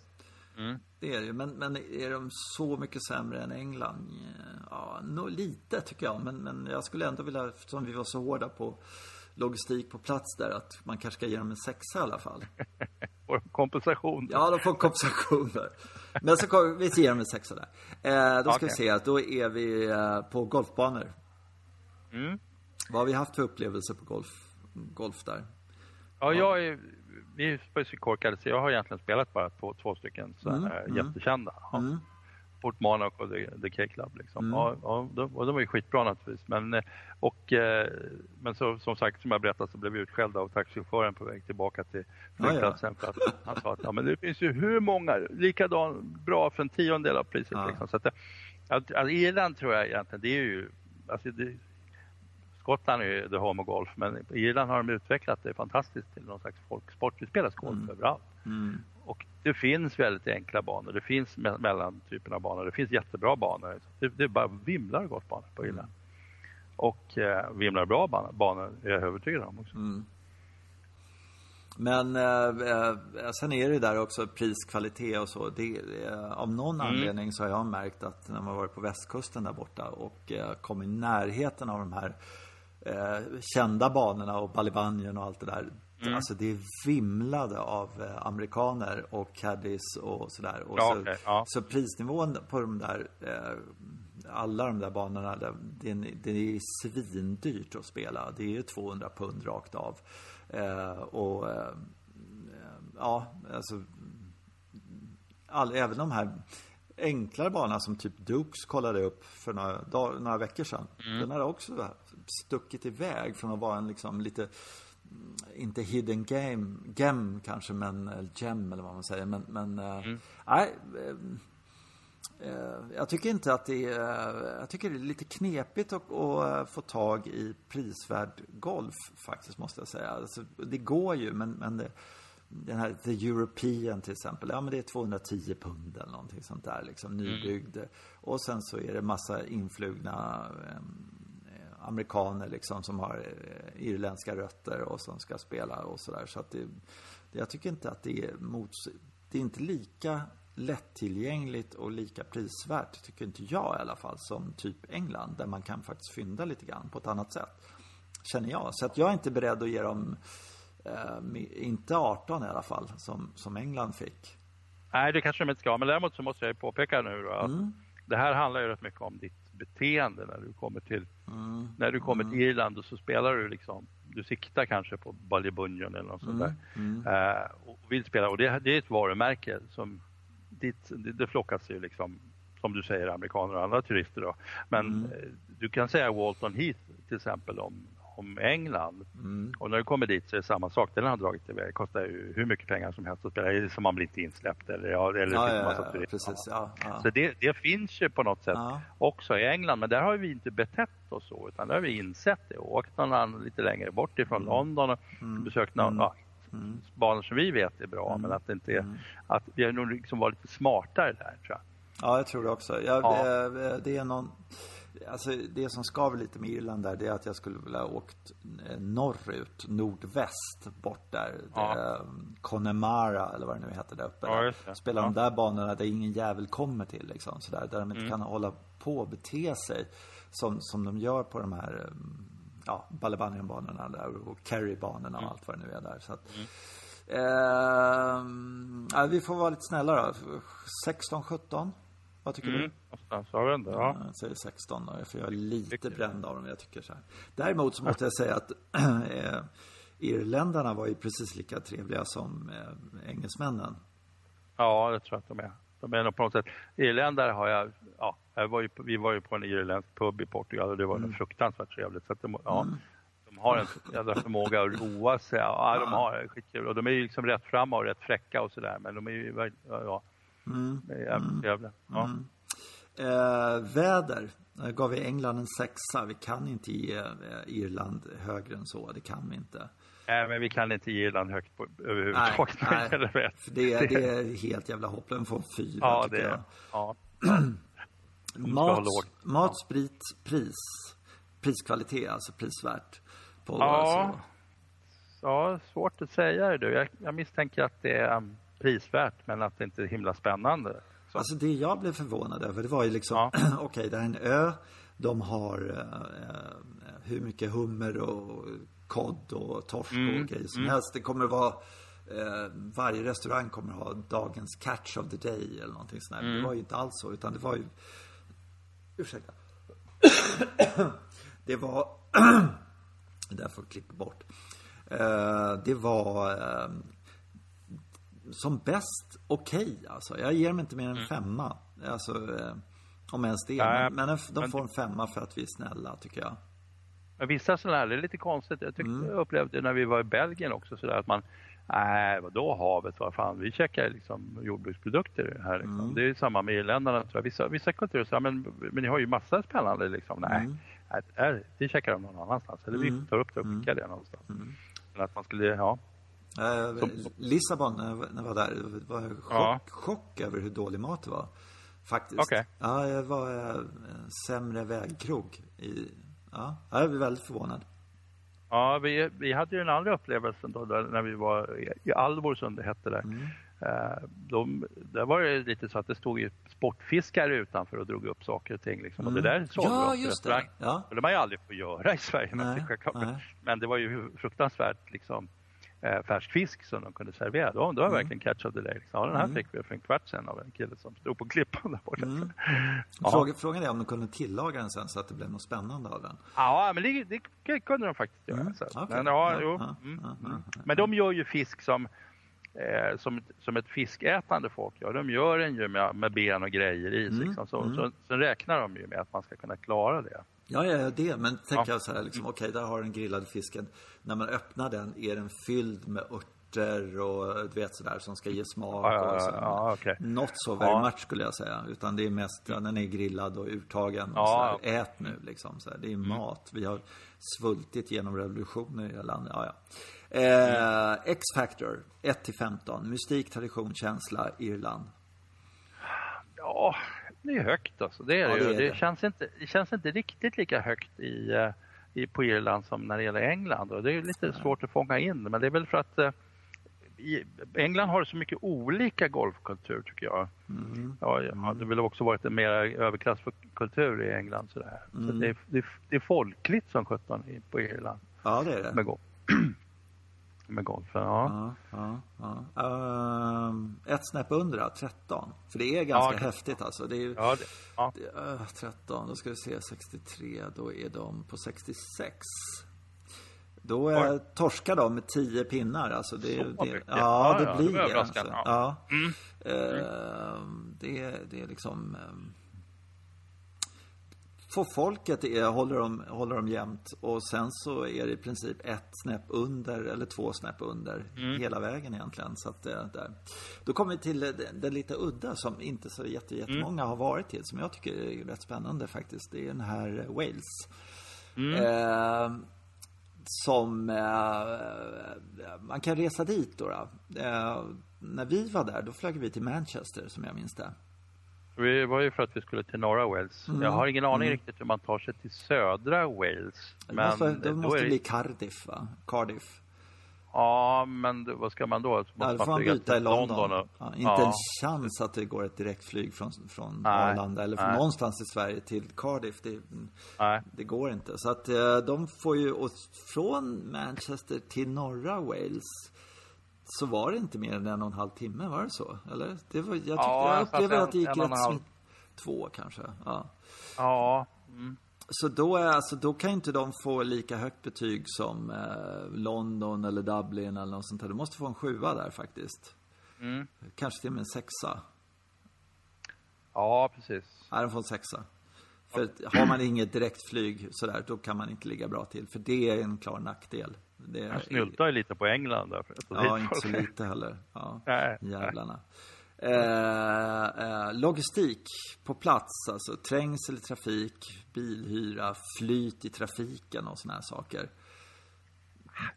Speaker 1: Mm. Det är det ju. Men, men är de så mycket sämre än England? Ja, no, lite tycker jag. Men, men jag skulle ändå vilja, eftersom vi var så hårda på logistik på plats där, att man kanske ska ge dem en sexa i alla fall.
Speaker 2: Får de kompensation?
Speaker 1: Ja, de får kompensation där. Men så kommer vi ger dem en sexa där. Eh, då ska okay. vi se då är vi eh, på golfbanor. Mm. Vad har vi haft för upplevelser på golf, golf där?
Speaker 2: Ja, jag är, vi är så korkade så jag har egentligen spelat bara två, två stycken så mm. mm. jättekända. Ja. Mm. Fort Monarch och The, The K-Club. Liksom. Mm. Ja, ja, de, och de var ju skitbra naturligtvis. Men, eh, och, eh, men så, som sagt, som jag berättat så blev vi utskällda av taxichauffören på väg tillbaka till flygplatsen. Ja, ja. han sa att ja, men det finns ju hur många likadan bra för en tiondel av priset. Liksom. Så att, alltså, Irland tror jag egentligen, det är ju... Alltså, det, Skottland är ju the home of golf, men i Irland har de utvecklat det fantastiskt till någon slags folksport. Det spelas golf mm. överallt. Mm. Och det finns väldigt enkla banor, det finns me mellantypen av banor, det finns jättebra banor. Det, det bara vimlar golfbanor på Irland. Mm. Och eh, vimlar bra banor, banor är jag övertygad om också. Mm.
Speaker 1: Men eh, eh, sen är det där också priskvalitet och så. Det, eh, av någon mm. anledning så har jag märkt att när man varit på västkusten där borta och eh, kom i närheten av de här eh, kända banorna och Balibanien och allt det där. Mm. Alltså det vimlade av eh, amerikaner och caddies och sådär. Och ja, så, okay, ja. så prisnivån på de där, eh, alla de där banorna, det, det är svindyrt att spela. Det är ju 200 pund rakt av. Eh, och eh, ja, alltså all, även de här enklare banorna som typ Dukes kollade upp för några, dag, några veckor sedan. Mm. Den har också stuckit iväg från att vara en liksom lite inte hidden game, gem kanske, men gem eller vad man säger. Men, men eh, mm. nej. Äh, jag tycker inte att det är, jag tycker det är lite knepigt att, att få tag i prisvärd golf faktiskt måste jag säga. Alltså, det går ju men, men det, den här The European till exempel, ja men det är 210 pund eller någonting sånt där liksom, nybyggd. Mm. Och sen så är det massa influgna um, amerikaner liksom som har eh, irländska rötter och som ska spela och sådär. Så att det, jag tycker inte att det är mots... Det är inte lika lättillgängligt och lika prisvärt, tycker inte jag i alla fall, som typ England. Där man kan faktiskt fynda lite grann på ett annat sätt. Känner jag. Så att jag är inte beredd att ge dem, eh, inte 18 i alla fall, som, som England fick.
Speaker 2: Nej, det kanske de inte ska. Men däremot så måste jag påpeka nu då att mm. det här handlar ju rätt mycket om ditt beteende när du kommer till, mm. när du kommer till mm. Irland och så spelar du liksom, du siktar kanske på Ballybunion eller något sånt där. Mm. Uh, och vill spela och det, det, är ett varumärke som dit, det, det flockas ju liksom som du säger amerikaner och andra turister då. Men mm. Eh, du kan säga Walton Heath till exempel om, om England. Mm. Och när du kommer dit så är det samma sak. Den har dragit iväg. Det kostar ju hur mycket pengar som helst att spela. Så man blir inte insläppt eller, ja, eller
Speaker 1: ja, ja, massa ja, precis, ja, ja.
Speaker 2: Så det, det, finns ju på något sätt också i England. Men där har vi inte betett oss så. Utan där har vi insett det. Och åkt någon lite längre bort ifrån mm. London och mm. besökt någon, mm. Mm. banor som vi vet är bra. Men att det inte är, mm. att vi har nog liksom varit lite smartare där tror jag.
Speaker 1: Ja, jag tror det också. Jag, det, det är någon Alltså det som skaver lite med Irland där, det är att jag skulle vilja åkt eh, norrut, nordväst, bort där. Ja. Det, Connemara eller vad det nu heter där uppe. Ja, Spela ja. de där banorna där ingen jävel kommer till liksom. Sådär, där de inte mm. kan hålla på och bete sig som, som de gör på de här ja, Balabanian-banorna där och Kerry-banorna och mm. allt vad det nu är där. Så att, mm. eh, vi får vara lite snälla då. 16, 17? Vad tycker mm. du?
Speaker 2: Jag vet inte. Ja.
Speaker 1: Jag säger 16 då, för jag är lite bränd av dem. Jag tycker så här. Däremot så måste jag säga att eh, irländarna var ju precis lika trevliga som eh, engelsmännen.
Speaker 2: Ja, det tror jag att de är. Men på något sätt, irländare har jag, ja, jag var ju, vi var ju på en irländsk pub i Portugal och det var mm. fruktansvärt trevligt. Så de, ja, mm. de har en jävla förmåga att roa sig. Ja, de har skitkul och de är ju liksom rätt fram och rätt fräcka och sådär. Men de är ju, ja, mm. det är jävligt mm. Ja. Mm.
Speaker 1: Eh, väder. Jag gav vi England en sexa. Vi kan inte ge eh, Irland högre än så. Det kan vi inte.
Speaker 2: Nej, men vi kan inte ge Irland högt på, överhuvudtaget. Nej,
Speaker 1: nej. Det, är, det är helt jävla hopplöst. Den får fyra, ja, tycker det, jag. Ja. mat, mat, sprit, pris. Priskvalitet, alltså prisvärt. På,
Speaker 2: ja. Alltså. ja, svårt att säga det. Jag, jag misstänker att det är um, prisvärt, men att det inte är himla spännande.
Speaker 1: Så. Alltså det jag blev förvånad över, det var ju liksom, ja. okej, okay, det är en ö. De har uh, hur mycket hummer och kod och torsk mm. och grejer som mm. helst. Det kommer vara eh, varje restaurang kommer ha dagens catch of the day eller någonting sånt där. Mm. Det var ju inte alls så, utan det var ju... Ursäkta. det var... det där får klippa bort. Eh, det var eh, som bäst okej okay, alltså. Jag ger mig inte mer än mm. femma. Alltså, eh, om ens det. Äh, men, men de får en femma för att vi är snälla tycker jag.
Speaker 2: Men vissa sådana här, det är lite konstigt. Jag, tyckte, mm. jag upplevde när vi var i Belgien också sådär att man Nej, vadå havet? Vad fan, vi käkar liksom jordbruksprodukter här. Liksom. Mm. Det är samma med irländarna. Vissa, vissa kulturer säger men, men ni har ju massa spännande liksom. Nej, mm. nej det käkar de någon annanstans. Eller vi mm. tar upp det och skickar det någonstans. Mm. Men att man skulle, ja.
Speaker 1: Som, Lissabon, när jag var där, var chock, ja. chock över hur dålig mat det var. Faktiskt. Okay. Ja, det var äh, sämre vägkrog i Ja, jag är väldigt förvånad.
Speaker 2: Ja, vi, vi hade ju den andra upplevelsen då, när vi var i Alvor som det hette där. Mm. Eh, de, där var det lite så att det stod ju sportfiskare utanför och drog upp saker och ting. Liksom. Mm. Och det mm. där såg
Speaker 1: ja, just det. Ja.
Speaker 2: Det man ju aldrig få göra i Sverige. Nej, men, men det var ju fruktansvärt liksom, eh, färsk fisk som de kunde servera. Då, då var mm. verkligen catch of the day. Liksom. Ja, den här mm. fick vi för en kvart sedan av en kille som stod på klippan där borta. Mm.
Speaker 1: Fråga, frågan är om de kunde tillaga den sen så att det blev något spännande av den.
Speaker 2: Ja, men det, det kunde de faktiskt göra. Mm. Okay. Men, ja, jo, mm, mm. men de gör ju fisk som eh, som, som ett fiskätande folk gör. De gör den ju med, med ben och grejer i. Mm. Liksom. Så, mm. så, så, räknar de ju med att man ska kunna klara det.
Speaker 1: Ja, ja, det. Men tänk ja. jag så här, liksom, okej, okay, där har den grillade fisken. När man öppnar den är den fylld med örter och du vet sådär som ska ge smak. Ja, och så.
Speaker 2: Ja, okay.
Speaker 1: Not so very much skulle jag säga. Utan det är mest, ja, den är grillad och urtagen. Och så här, Ät nu liksom. Så här. Det är mm. mat. Vi har svultit genom revolutioner i det här landet. Ja, ja. Eh, X-Factor, 1 15. Mystik, tradition, känsla, Irland.
Speaker 2: Ja, det är högt alltså. Det, är ja, det, det. det, Känns inte, det känns inte riktigt lika högt i, eh, i, på Irland som när det gäller England. Och det är lite svårt att fånga in men det är väl för att eh, i England har så mycket olika golfkultur tycker jag. Mm. Ja, det vill också varit en mer överklasskultur i England. Sådär. Mm. Så det, det, det, är folkligt som sjutton på Irland.
Speaker 1: Ja, det är det.
Speaker 2: Med golf. med golfen. Ja.
Speaker 1: ja, ja, ja. Uh, ett snäpp under då, 13. För det är ganska ja, häftigt alltså. Det är, ja, det, ja. Det, uh, 13, då ska vi se 63, då är de på 66. Då är, torskar de med 10 pinnar. Alltså det, det ja, det blir det. Alltså. Ja. Mm. Uh, det, det är liksom... Um, får folket är, håller, de, håller de jämnt och sen så är det i princip ett snäpp under eller två snäpp under mm. hela vägen egentligen. Så att, eh, där. Då kommer vi till det, det lite udda som inte så jätte, jättemånga mm. har varit till som jag tycker är rätt spännande faktiskt. Det är den här Wales. Mm. Eh, som eh, man kan resa dit då. då. Eh, när vi var där, då flög vi till Manchester som jag minns det.
Speaker 2: Vi var ju för att vi skulle till norra Wales. Mm. Jag har ingen aning mm. riktigt hur man tar sig till södra Wales.
Speaker 1: Men det måste, det måste det... bli Cardiff va? Cardiff.
Speaker 2: Ja, men vad ska man då? Måste
Speaker 1: ja, då får man byta i London. London ja, inte ja. en chans att det går ett direktflyg från, från Arlanda eller från Nej. någonstans i Sverige till Cardiff. Det, det går inte. Så att eh, de får ju, och från Manchester till norra Wales så var det inte mer än en och en halv timme, var det så? Eller? Det var, jag, tyckte, ja, jag upplevde att det gick rätt smidigt. Två kanske, ja.
Speaker 2: Ja. Mm.
Speaker 1: Så då, är, alltså, då kan inte de få lika högt betyg som eh, London eller Dublin eller något sånt där. Du måste få en sjua där faktiskt. Mm. Kanske till och med en sexa.
Speaker 2: Ja, precis.
Speaker 1: Ja, den får en sexa. För har man inget direktflyg sådär, då kan man inte ligga bra till. För det är en klar nackdel. Det
Speaker 2: Jag snyltar ju lite på England där.
Speaker 1: Ja, inte så lite heller. Ja,
Speaker 2: Nej,
Speaker 1: jävlarna. Eh, eh, logistik på plats, alltså trängsel i trafik, bilhyra, flyt i trafiken och såna här saker.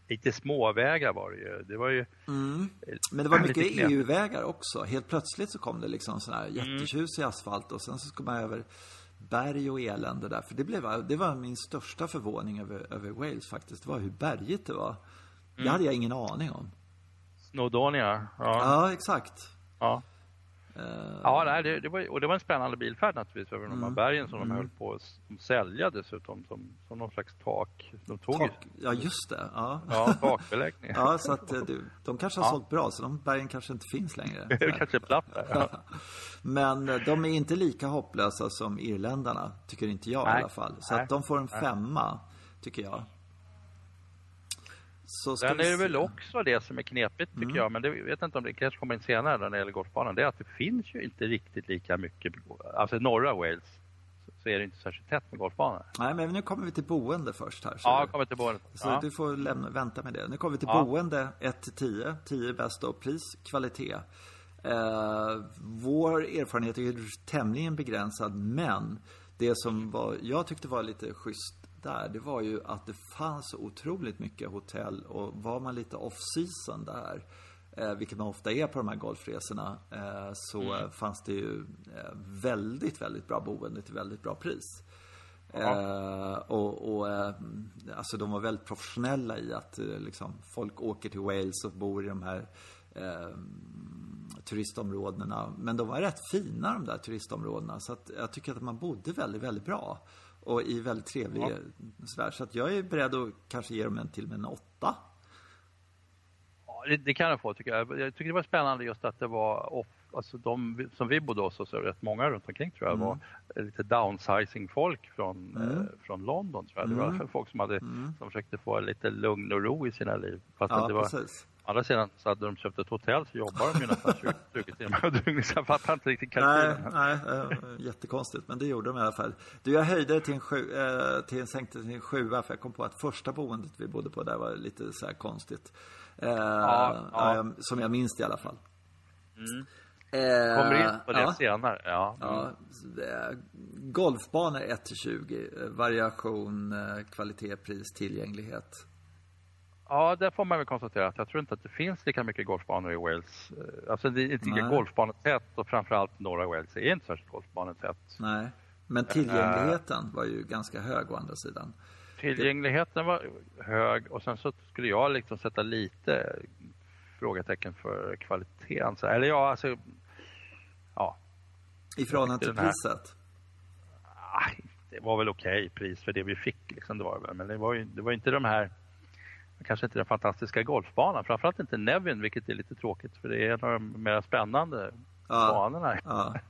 Speaker 2: Lite småvägar var det ju. Det var ju...
Speaker 1: Men det var mycket. EU-vägar också. Helt plötsligt så kom det liksom sån här jättetjusig asfalt och sen så ska man över berg och elände där. För det, blev, det var min största förvåning över, över Wales faktiskt. Det var hur bergigt det var. Det hade jag ingen aning om.
Speaker 2: Snowdonia. Ja.
Speaker 1: Ja, exakt.
Speaker 2: ja.
Speaker 1: Eh,
Speaker 2: Ja, det, det var, och det var en spännande bilfärd naturligtvis över de här
Speaker 1: Mm.
Speaker 2: bergen som de höll på att sälja dessutom som, som någon slags tak. De tog
Speaker 1: tak. Ja, just det. Ja.
Speaker 2: ja, takbeläggning.
Speaker 1: Ja, så att eh, du, de kanske har
Speaker 2: Ja.
Speaker 1: sålt bra, så de bergen kanske inte finns längre.
Speaker 2: det kanske är platt där. Ja.
Speaker 1: Men eh, de är inte lika hopplösa som irländarna, tycker inte jag i
Speaker 2: Nej.
Speaker 1: alla fall. Så
Speaker 2: Nej.
Speaker 1: att de får en femma, tycker jag. Så
Speaker 2: Sen är det väl också det som är knepigt tycker
Speaker 1: Mm.
Speaker 2: jag, men det jag vet inte om det kanske kommer in senare när det gäller golfbanan, det är att det finns ju inte riktigt lika mycket, alltså norra Wales så- är det inte särskilt tätt med golfbanor.
Speaker 1: Nej, men nu kommer vi till boende först här. Så,
Speaker 2: Ja, kommer till boendet.
Speaker 1: så
Speaker 2: Ja.
Speaker 1: du får lämna, vänta med det. Nu kommer vi till
Speaker 2: Ja.
Speaker 1: boende 1 till 10. 10 bäst och pris, kvalitet. Eh, vår erfarenhet är tämligen begränsad, men det som var, jag tyckte var lite schysst där, det var ju att det fanns så otroligt mycket hotell och var man lite off-season där, eh, vilket man ofta är på de här golfresorna, eh, så eh, fanns det ju eh, väldigt, väldigt bra boende till väldigt bra pris. Eh, och och eh, alltså de var väldigt professionella i att eh, liksom, folk åker till Wales och bor i de här turistområdena. Men de var rätt fina de där turistområdena. Så att jag tycker att man bodde väldigt, väldigt bra. Och i väldigt trevlig
Speaker 2: Ja.
Speaker 1: Så att jag är beredd att kanske ge dem en till med en åtta.
Speaker 2: Ja, det, det kan jag få tycker jag. Jag tycker det var spännande just att det var off, alltså de som vi bodde hos, och så rätt många runt omkring tror jag, var lite downsizing-folk från, eh, från London tror jag. Det var folk som, hade, som försökte få lite lugn och ro i sina liv. Fast
Speaker 1: Ja,
Speaker 2: det var,
Speaker 1: precis.
Speaker 2: Andra sidan så hade de köpt ett hotell så jobbar de ju nästan 20, 20 timmar dygnet. Jag fattar inte riktigt
Speaker 1: Nej,
Speaker 2: kalkylen.
Speaker 1: nej eh, jättekonstigt. Men det gjorde de i alla fall. Du, jag höjde det till en, sju, eh, till en sänkte till en sjua för jag kom på att första boendet vi bodde på där var lite så här konstigt. Eh,
Speaker 2: ja.
Speaker 1: ja, som jag minns det i alla fall.
Speaker 2: Mm. Kommer in på det
Speaker 1: ja,
Speaker 2: senare. Ja.
Speaker 1: Ja, eh, golfbanor 1-20. eh, Variation, kvalitet, pris, tillgänglighet.
Speaker 2: Ja, där får man väl konstatera att jag tror inte att det finns lika mycket golfbanor i Wales. Eh, Alltså det är inte lika golfbanetätt och framförallt norra Wales är inte särskilt golfbanetätt.
Speaker 1: Nej. Men tillgängligheten var ju ganska hög å andra sidan.
Speaker 2: Tillgängligheten var hög och sen så skulle jag liksom sätta lite frågetecken för kvaliteten. Eller ja, alltså, ja,
Speaker 1: I förhållande till priset.
Speaker 2: ah, det var väl okej pris för det vi fick liksom, det var det väl. Men det var ju det var inte de här, kanske inte den fantastiska golfbanan, framförallt inte Nevin, vilket är lite tråkigt för det är en av de mer spännande
Speaker 1: Ja.
Speaker 2: banorna.
Speaker 1: Ja.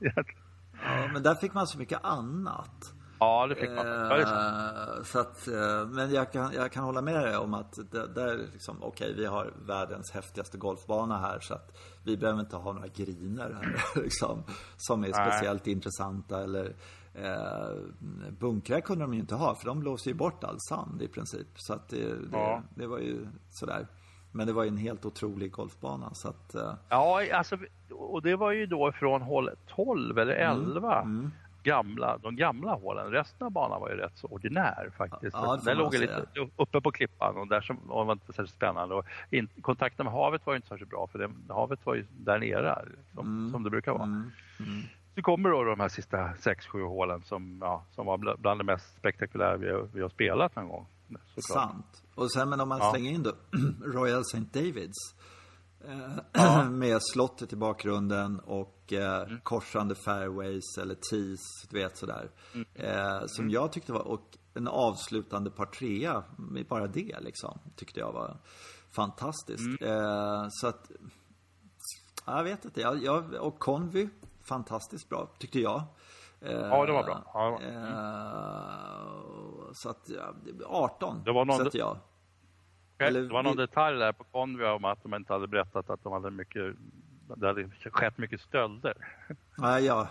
Speaker 1: ja, men där fick man så mycket annat.
Speaker 2: Ja, det fick man. Ja.
Speaker 1: Eh, så att, eh, men jag kan, jag kan hålla med dig om att det, där är liksom, okej, vi har världens häftigaste golfbana här så att vi behöver inte ha några griner här liksom, som är
Speaker 2: Nej.
Speaker 1: speciellt intressanta eller eh, bunkrar kunde de ju inte ha för de blåser ju bort all sand i princip. Så att det, det,
Speaker 2: Ja.
Speaker 1: det var ju sådär. Men det var ju en helt otrolig golfbana så att eh,
Speaker 2: Ja, alltså, och det var ju då från hål 12 eller
Speaker 1: Mm.
Speaker 2: 11. Gamla, de gamla hålen. Resten av banan var ju rätt så ordinär faktiskt.
Speaker 1: Ja,
Speaker 2: den låg lite uppe på klippan och där som, och var inte särskilt spännande. Och in, kontakten med havet var ju inte särskilt bra för det, havet var ju där nere liksom,
Speaker 1: Mm.
Speaker 2: som det brukar vara. Så kommer då de här sista 6-7 hålen som, ja, som var bl- bland det mest spektakulära vi, har- vi har spelat någon gång. såklart.
Speaker 1: Sant. Och sen men om man
Speaker 2: Ja.
Speaker 1: slänger in då Royal St. Davids. Eh, med slottet i bakgrunden och eh,
Speaker 2: Mm.
Speaker 1: korsande fairways eller tees, du vet sådär.
Speaker 2: Mm.
Speaker 1: Eh, som jag tyckte var, och en avslutande par trea med bara det liksom, tyckte jag var fantastiskt.
Speaker 2: Mm.
Speaker 1: Eh, så att, ja, jag vet inte. Jag, jag, och Convy, fantastiskt bra, tyckte jag. Eh,
Speaker 2: Ja, det var bra. Ja, det var-
Speaker 1: eh, så att, ja, 18
Speaker 2: Det var någon-
Speaker 1: sätter jag.
Speaker 2: Okej,
Speaker 1: Eller
Speaker 2: det var någon
Speaker 1: vi-
Speaker 2: detalj där på Convy om att de inte hade berättat att de hade mycket, det hade skett mycket stölder.
Speaker 1: Nej, ja,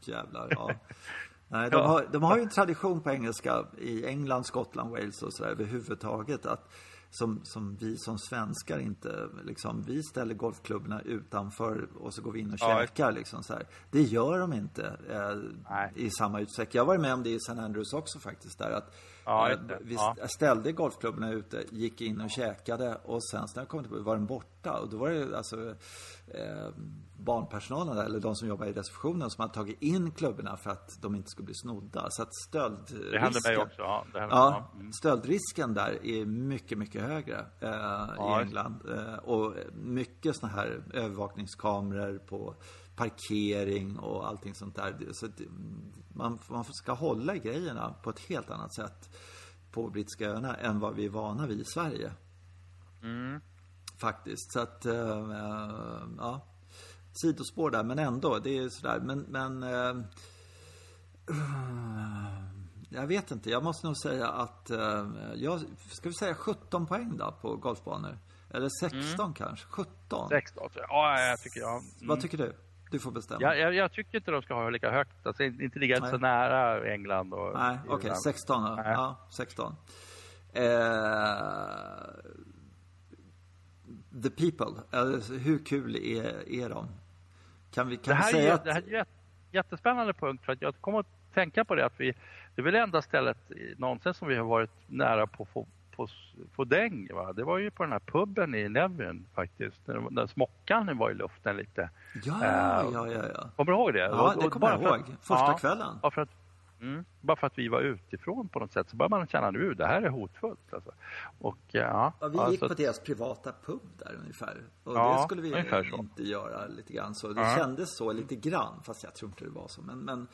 Speaker 1: jävlar. Ja. Nej, de, har, de har ju en tradition på engelska i England, Skottland, Wales och sådär överhuvudtaget. Att, som, som vi som svenskar inte, liksom, vi ställer golfklubborna utanför och så går vi in och
Speaker 2: Ja.
Speaker 1: käkar liksom så här. Det gör de inte eh, i samma utsträckning. Jag har varit med om det i St. Andrews också faktiskt där att
Speaker 2: Ja,
Speaker 1: eh, vi
Speaker 2: Ja.
Speaker 1: ställde golfklubborna ute, gick in och käkade och sen när jag kom tillbaka var den borta och då var det alltså eh, barnpersonalen där, eller de som jobbar i receptionen som hade tagit in klubborna för att de inte skulle bli snodda. Så att stöldrisken...
Speaker 2: Det hände mig också. Ja, det hände,
Speaker 1: Ja,
Speaker 2: ja. Mm.
Speaker 1: stöldrisken där är mycket, mycket högre eh,
Speaker 2: Ja,
Speaker 1: i England. Eh, och mycket såna här övervakningskameror på parkering och allting sånt där. Så man, man ska hålla i grejerna på ett helt annat sätt på brittiska öarna än vad vi är vana vid i Sverige.
Speaker 2: Mm.
Speaker 1: Faktiskt. Så att, eh, ja. Sidospår där, men ändå. Det är sådär. Men, men eh, jag vet inte. Jag måste nog säga att eh, jag, ska vi säga 17 poäng då på golfbanor? Eller 16 kanske? 17?
Speaker 2: 16 tror jag. Ja, jag tycker jag. Mm.
Speaker 1: Vad tycker du? Du får bestämma.
Speaker 2: Jag, jag, jag tycker inte de ska ha lika högt. Alltså inte ligga
Speaker 1: Nej.
Speaker 2: så nära England och
Speaker 1: Nej, okej.
Speaker 2: Irland.
Speaker 1: 16 då.
Speaker 2: Nej.
Speaker 1: Ja, 16. Eh, the people. Alltså, hur kul är, är de? Kan vi, kan
Speaker 2: Det här,
Speaker 1: vi
Speaker 2: är,
Speaker 1: säga
Speaker 2: ju-
Speaker 1: att...
Speaker 2: det här är ett jättespännande punkt för att jag kommer att tänka på det att vi, det är väl det enda stället någonsin som vi har varit nära på att få, på, få däng. Va? Det var ju på den här puben i Nevin faktiskt. När, när smockan var i luften lite.
Speaker 1: Ja,
Speaker 2: Eh,
Speaker 1: ja, ja, ja.
Speaker 2: Kommer du ihåg det?
Speaker 1: Ja, det kommer jag ihåg.
Speaker 2: att-
Speaker 1: Första
Speaker 2: ja,
Speaker 1: kvällen.
Speaker 2: Bara för, att, mm, bara för att vi var utifrån på något sätt så börjar man känna nu det här är hotfullt. Alltså. Och, ja,
Speaker 1: Ja, vi
Speaker 2: ja,
Speaker 1: gick på deras privata pub där ungefär. Och
Speaker 2: Ja,
Speaker 1: det skulle vi inte göra lite grann så. Det
Speaker 2: Ja.
Speaker 1: kändes så lite grann, fast jag tror inte det var så. Men, men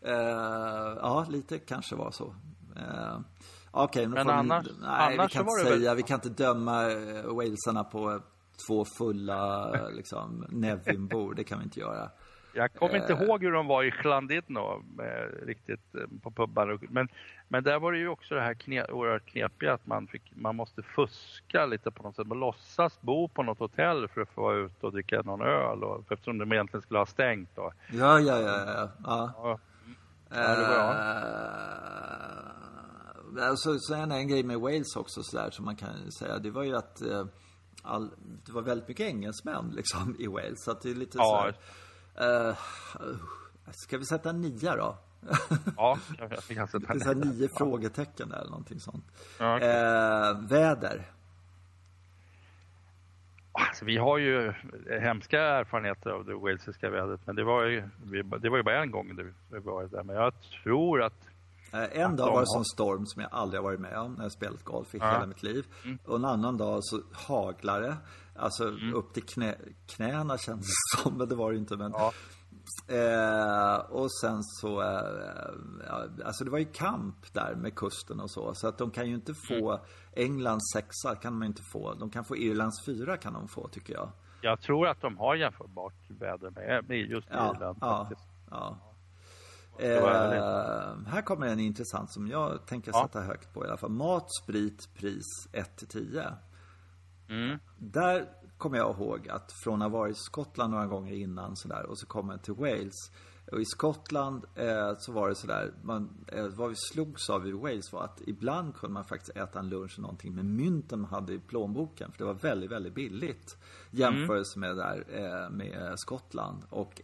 Speaker 1: eh, ja, lite kanske var så. Eh, Okej, nu
Speaker 2: Men annars-
Speaker 1: vi, nej, vi
Speaker 2: annars
Speaker 1: kan
Speaker 2: så var
Speaker 1: inte
Speaker 2: det väl-
Speaker 1: säga, vi kan inte döma eh, walesarna på två fulla liksom, Nevin-bord. Det kan vi inte göra.
Speaker 2: Jag kommer inte
Speaker 1: Eh.
Speaker 2: ihåg hur de var i Llandidno eh, riktigt eh, på pubbar. Men, men där var det ju också det här kne, oerhört knepiga att man, fick, man måste fuska lite på något sätt. Man låtsas bo på något hotell för att få vara ute och dricka någon öl. Och, eftersom de egentligen skulle ha stängt. Då.
Speaker 1: Ja, ja, ja. ja. ja.
Speaker 2: Ja, Ja, det var
Speaker 1: Eh, alltså, så en, grej med Wales också sådär som man kan säga. Det var ju att eh, all, det var väldigt mycket engelsmän liksom i Wales. Så att det är lite
Speaker 2: Ja.
Speaker 1: såhär. Uh, ska vi sätta nia då?
Speaker 2: ja jag, kan sätta
Speaker 1: Det är så här nio frågetecken där eller någonting sånt.
Speaker 2: Ja, okej.
Speaker 1: Eh, väder.
Speaker 2: Alltså, vi har ju hemska erfarenheter av det walesiska vädret. Men det var ju, det var ju bara en gång det var där. Men jag tror att
Speaker 1: Eh, En
Speaker 2: Att
Speaker 1: dag var det sån storm som jag aldrig har varit med om när jag spelat golf i
Speaker 2: Ja.
Speaker 1: hela mitt liv. Och en annan dag så haglade Alltså upp till knä, knäna kändes det som, men det var det inte. Men,
Speaker 2: Ja.
Speaker 1: eh, och sen så, eh, ja, alltså det var ju kamp där med kusten och så. Så att de kan ju inte få Englands sexa, kan de inte få. De kan få Irlands fyra kan de få tycker jag.
Speaker 2: jag tror att de har jämförbart väder med, med just
Speaker 1: Ja,
Speaker 2: Irland.
Speaker 1: ja,
Speaker 2: faktiskt.
Speaker 1: ja. Eh, här kommer en intressant som jag tänker
Speaker 2: Ja.
Speaker 1: sätta högt på i alla fall. Mat, sprit, pris 1 till 10.
Speaker 2: Mm.
Speaker 1: Där kommer jag ihåg att från att ha varit i Skottland några gånger innan sådär och så kom jag till Wales. Och i Skottland eh, så var det sådär, man, eh, vad vi slogs av i Wales var att ibland kunde man faktiskt äta en lunch och någonting med mynten man hade i plånboken. För det var väldigt, väldigt billigt. Jämförelse med där eh, med Skottland och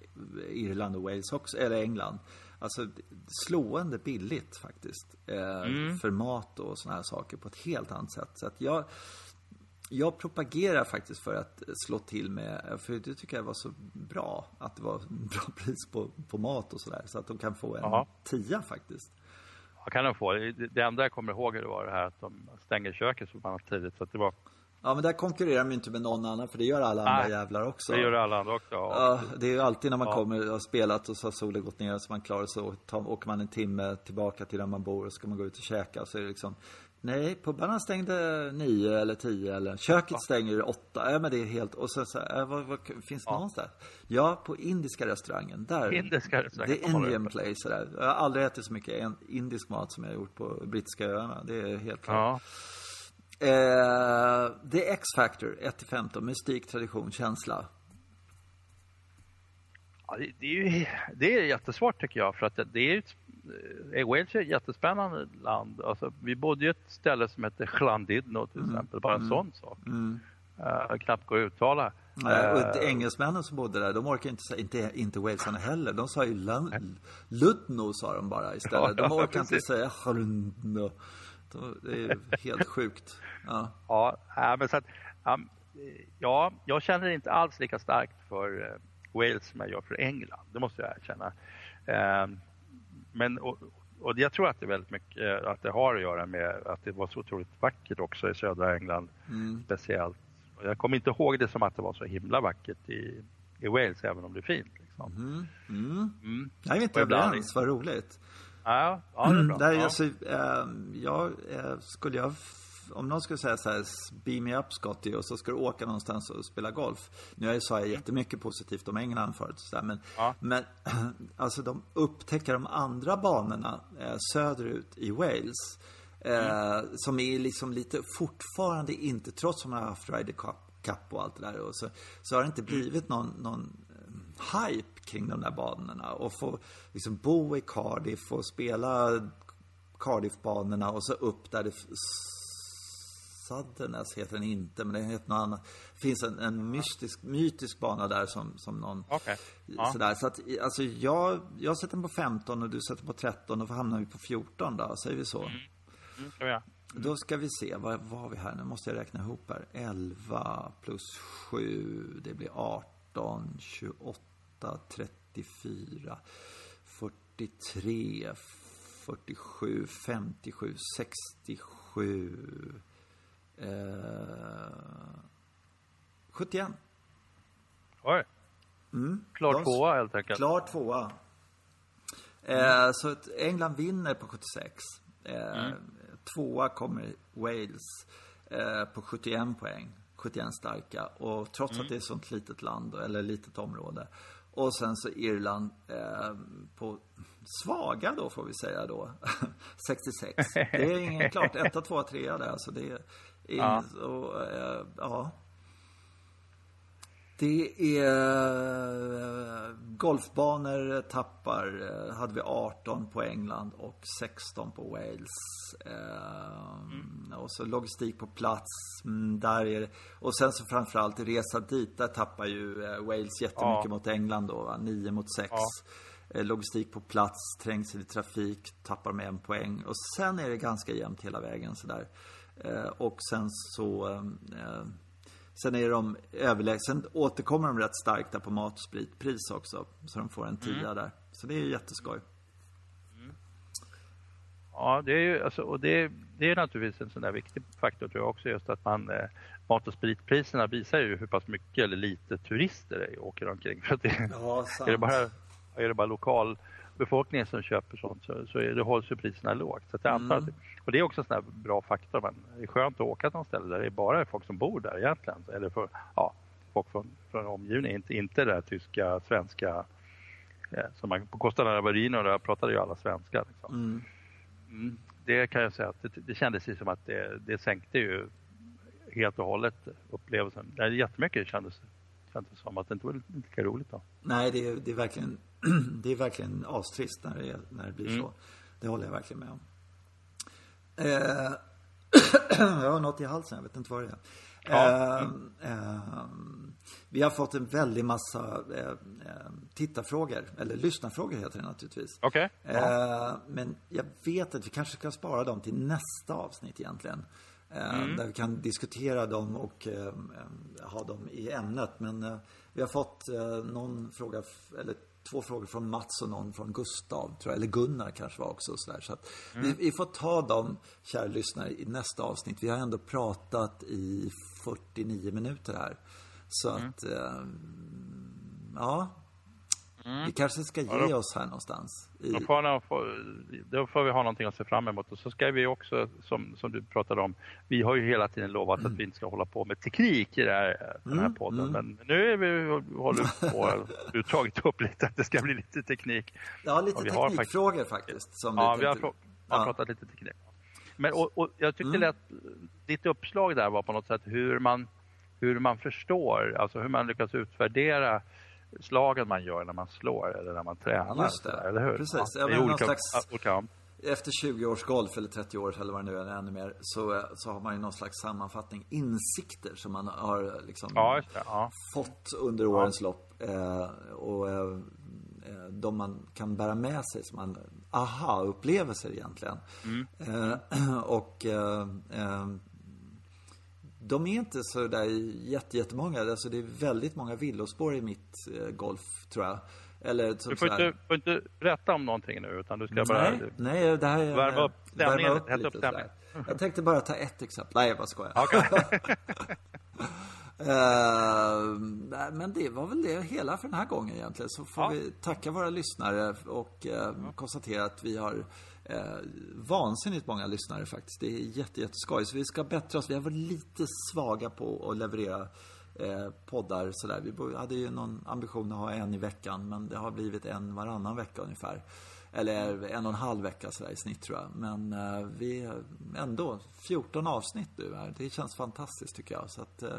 Speaker 1: Irland och Wales också, eller England. Alltså slående billigt faktiskt. Eh, För mat och sådana här saker på ett helt annat sätt. Så att jag jag propagerar faktiskt för att slå till med, för det tycker jag var så bra, att det var bra pris på, på mat och sådär. Så att de kan få en
Speaker 2: Jaha.
Speaker 1: tia faktiskt.
Speaker 2: Vad kan de få? Det det enda jag kommer ihåg det var det här att de stänger köket så förbannat tidigt. Så att det var,
Speaker 1: Ja men där konkurrerar ju inte med någon annan, för det gör alla andra
Speaker 2: Nej,
Speaker 1: jävlar också.
Speaker 2: det gör alla andra också.
Speaker 1: Ja, det är ju alltid när man
Speaker 2: Ja.
Speaker 1: kommer och har spelat och så har solen gått ner så man klarar sig och tar, åker man en timme tillbaka till där man bor och ska man gå ut och käka så är det liksom Nej, pubarna stängde nio eller tio eller köket stänger åtta. Ja men det är helt och så, så äh, vad, vad, finns det
Speaker 2: Ja.
Speaker 1: någonstans? Ja, på indiska restaurangen. Där.
Speaker 2: Indiska restaurangen har du.
Speaker 1: Indian place där. Jag har aldrig ätit så mycket indisk mat som jag har gjort på brittiska öarna. Det är helt klart.
Speaker 2: Ja.
Speaker 1: Eh, The X-Factor 1-15. Mystik, tradition, känsla.
Speaker 2: Ja, det, det, är ju, det är jättesvårt tycker jag för att det, det är ett, eh, Wales är ett jättespännande land. Alltså, vi bodde i ett ställe som heter Llandudno till mm. exempel, bara en mm. sån sak. Mm. Uh, knappt går att uttala.
Speaker 1: Nej, och uh, engelsmännen som bodde där, de orkar inte säga, inte, inte walesarna heller. De sa ju Ludno sa de bara istället. de orkar ja, inte säga Lundno. Det är helt sjukt. Ja,
Speaker 2: ja men så att, ja, jag känner inte alls lika starkt för uh, Wales som jag gör för England. Det måste jag erkänna. Uh, men och, och jag tror att det är väldigt mycket att det har att göra med att det var så otroligt vackert också i södra England mm. speciellt. Jag kommer inte ihåg det som att det var så himla vackert i, i Wales även om det är fint. Liksom.
Speaker 1: Mm. Mm. Mm. Jag är inte överens, vad roligt.
Speaker 2: Ja, ja det är bra. Där,
Speaker 1: ja. Alltså, äh, jag, äh, skulle jag om någon skulle säga så här, beam me up Scotty och så ska du åka någonstans och spela golf. Nu jag sa jag jättemycket positivt om England förut, så där, men, ja. men alltså de upptäcker de andra banorna eh, söderut i Wales. Eh, mm. Som är liksom lite fortfarande inte, trots att man har haft Ryder Cup och allt det där. Och så, så har det inte blivit någon, någon eh, hype kring de där banorna. Och få liksom bo i Cardiff och spela Cardiff-banorna och så upp där det Suddeness heter den inte, men den heter något annat. Det finns en, en mystisk, mytisk bana där som, som någon...
Speaker 2: Okay.
Speaker 1: Ja. Sådär. Så att, alltså jag, jag sätter den på 15 och du sätter på 13 och då hamnar vi på 14 då, säger vi så? Mm.
Speaker 2: Mm, ja.
Speaker 1: Då ska vi se, vad, vad har vi här? Nu måste jag räkna ihop här. 11 plus 7, det blir 18, 28, 34, 43, 47, 57, 67, eh, 71.
Speaker 2: Oj. Mm. Klar tvåa helt enkelt.
Speaker 1: Klar tvåa. Eh, så att England vinner på 76. Eh, mm. Tvåa kommer Wales eh, på 71 poäng. 71 starka. Och trots mm. att det är ett sånt litet land, eller litet område. Och sen så Irland eh, på svaga då får vi säga då. 66. Det är ingen klart. Etta, tvåa, trea där. Alltså det är, ja. och, eh, ja. Det är golfbanor tappar, eh, hade vi 18 på England och 16 på Wales. Mm. Och så logistik på plats, mm, där är det. Och sen så framförallt resa dit, där tappar ju eh, Wales jättemycket ja. mot England då, va? 9 mot 6. Ja. Eh, logistik på plats, trängsel i trafik, tappar med en poäng. Och sen är det ganska jämnt hela vägen sådär. Och sen så Sen är de överlägsna. Sen återkommer de rätt starkt där på mat och spritpris också. Så de får en tia mm. där. Så det är ju jätteskoj. Mm.
Speaker 2: Ja, det är ju alltså, och det, det är naturligtvis en sån där viktig faktor tror jag också just att man eh, mat och spritpriserna visar ju hur pass mycket eller lite turister det åker omkring. För att det, ja, är, det bara, är det bara lokal befolkningen som köper sånt så, så är det, hålls ju priserna lågt. Så jag antar mm. och det är också en sån här bra faktor. Men det är skönt att åka till något ställe där det är bara folk som bor där egentligen. Eller för, ja, folk från, från omgivningen, inte, inte det där tyska, svenska eh, som man, på Costa Navarino där pratade ju alla svenska. Liksom. Mm. Mm, det kan jag säga att det, det kändes ju som att det, det sänkte ju helt och hållet upplevelsen. Det är jättemycket kändes, kändes som att det inte var lika roligt då.
Speaker 1: Nej, det är, det är verkligen det är verkligen astrist när det, när det blir mm. så. Det håller jag verkligen med om. Eh, jag har något i halsen, jag vet inte vad det är. Ja. Eh, eh, vi har fått en väldig massa eh, eh tittarfrågor, eller lyssnarfrågor heter det naturligtvis.
Speaker 2: Okay.
Speaker 1: Ja. Eh, men jag vet att vi kanske ska spara dem till nästa avsnitt egentligen. Eh, mm. Där vi kan diskutera dem och ha dem i ämnet. Men vi har fått någon fråga, eller två frågor från Mats och någon från Gustav, tror jag. Eller Gunnar kanske var också. Så, där. så att mm. vi, vi, får ta dem, kära lyssnare, i nästa avsnitt. Vi har ändå pratat i 49 minuter här. Så mm. att, eh, ja. Mm. Vi kanske ska ge ja, då, oss här någonstans.
Speaker 2: I... Då, får, då får vi ha någonting att se fram emot. Och så ska vi också, som, som du pratade om, vi har ju hela tiden lovat mm. att vi inte ska hålla på med teknik i det här, den här mm. podden. Mm. Men nu är vi, håller på, du har tagit upp lite att det ska bli lite teknik.
Speaker 1: Ja, lite teknikfrågor faktiskt, faktiskt.
Speaker 2: Som ja, vi, vi har, har ja. pratat lite teknik. Men, och, och jag tyckte mm. att ditt uppslag där var på något sätt hur man, hur man förstår, alltså hur man lyckas utvärdera slagen man gör när man slår eller när man tränar.
Speaker 1: Just det.
Speaker 2: Eller hur?
Speaker 1: Precis.
Speaker 2: Ja,
Speaker 1: Ja,
Speaker 2: det är olika,
Speaker 1: slags-
Speaker 2: olika,
Speaker 1: Efter 20 års golf eller 30 år eller vad det nu är, ännu mer, så, så har man ju någon slags sammanfattning, insikter som man har liksom
Speaker 2: ja. Ja.
Speaker 1: fått under årens lopp. Eh, och eh, eh, de man kan bära med sig som man, aha-upplevelser egentligen. Eh, och eh, eh, de är inte så där jätte, jättemånga. Alltså det är väldigt många villospår i mitt eh, golf, tror jag. Eller
Speaker 2: Du får
Speaker 1: sådär-
Speaker 2: inte, får inte berätta om någonting nu utan du ska bara...
Speaker 1: Nej, nej, det här är...
Speaker 2: Värma upp stämningen,
Speaker 1: värma
Speaker 2: upp
Speaker 1: lite sådär. Jag tänkte bara ta ett exempel. Nej, jag bara skojar.
Speaker 2: Okej.
Speaker 1: Eh, nej, men det var väl det hela för den här gången egentligen. Så får
Speaker 2: Ja.
Speaker 1: vi tacka våra lyssnare och eh, konstatera att vi har eh, vansinnigt många lyssnare faktiskt. Det är jätte, jätteskoj. Så vi ska bättra oss. Vi har varit lite svaga på att leverera eh, poddar sådär. Vi hade ju någon ambition att ha en i veckan, men det har blivit en varannan vecka ungefär. Eller en och en halv vecka sådär i snitt tror jag. Men eh, vi ändå 14 avsnitt nu här. Det känns fantastiskt tycker jag. Så att, eh,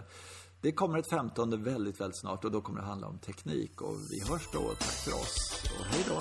Speaker 1: det kommer ett 15 väldigt, väldigt snart och då kommer det handla om teknik. Och vi hörs då. Tack för oss och hej då.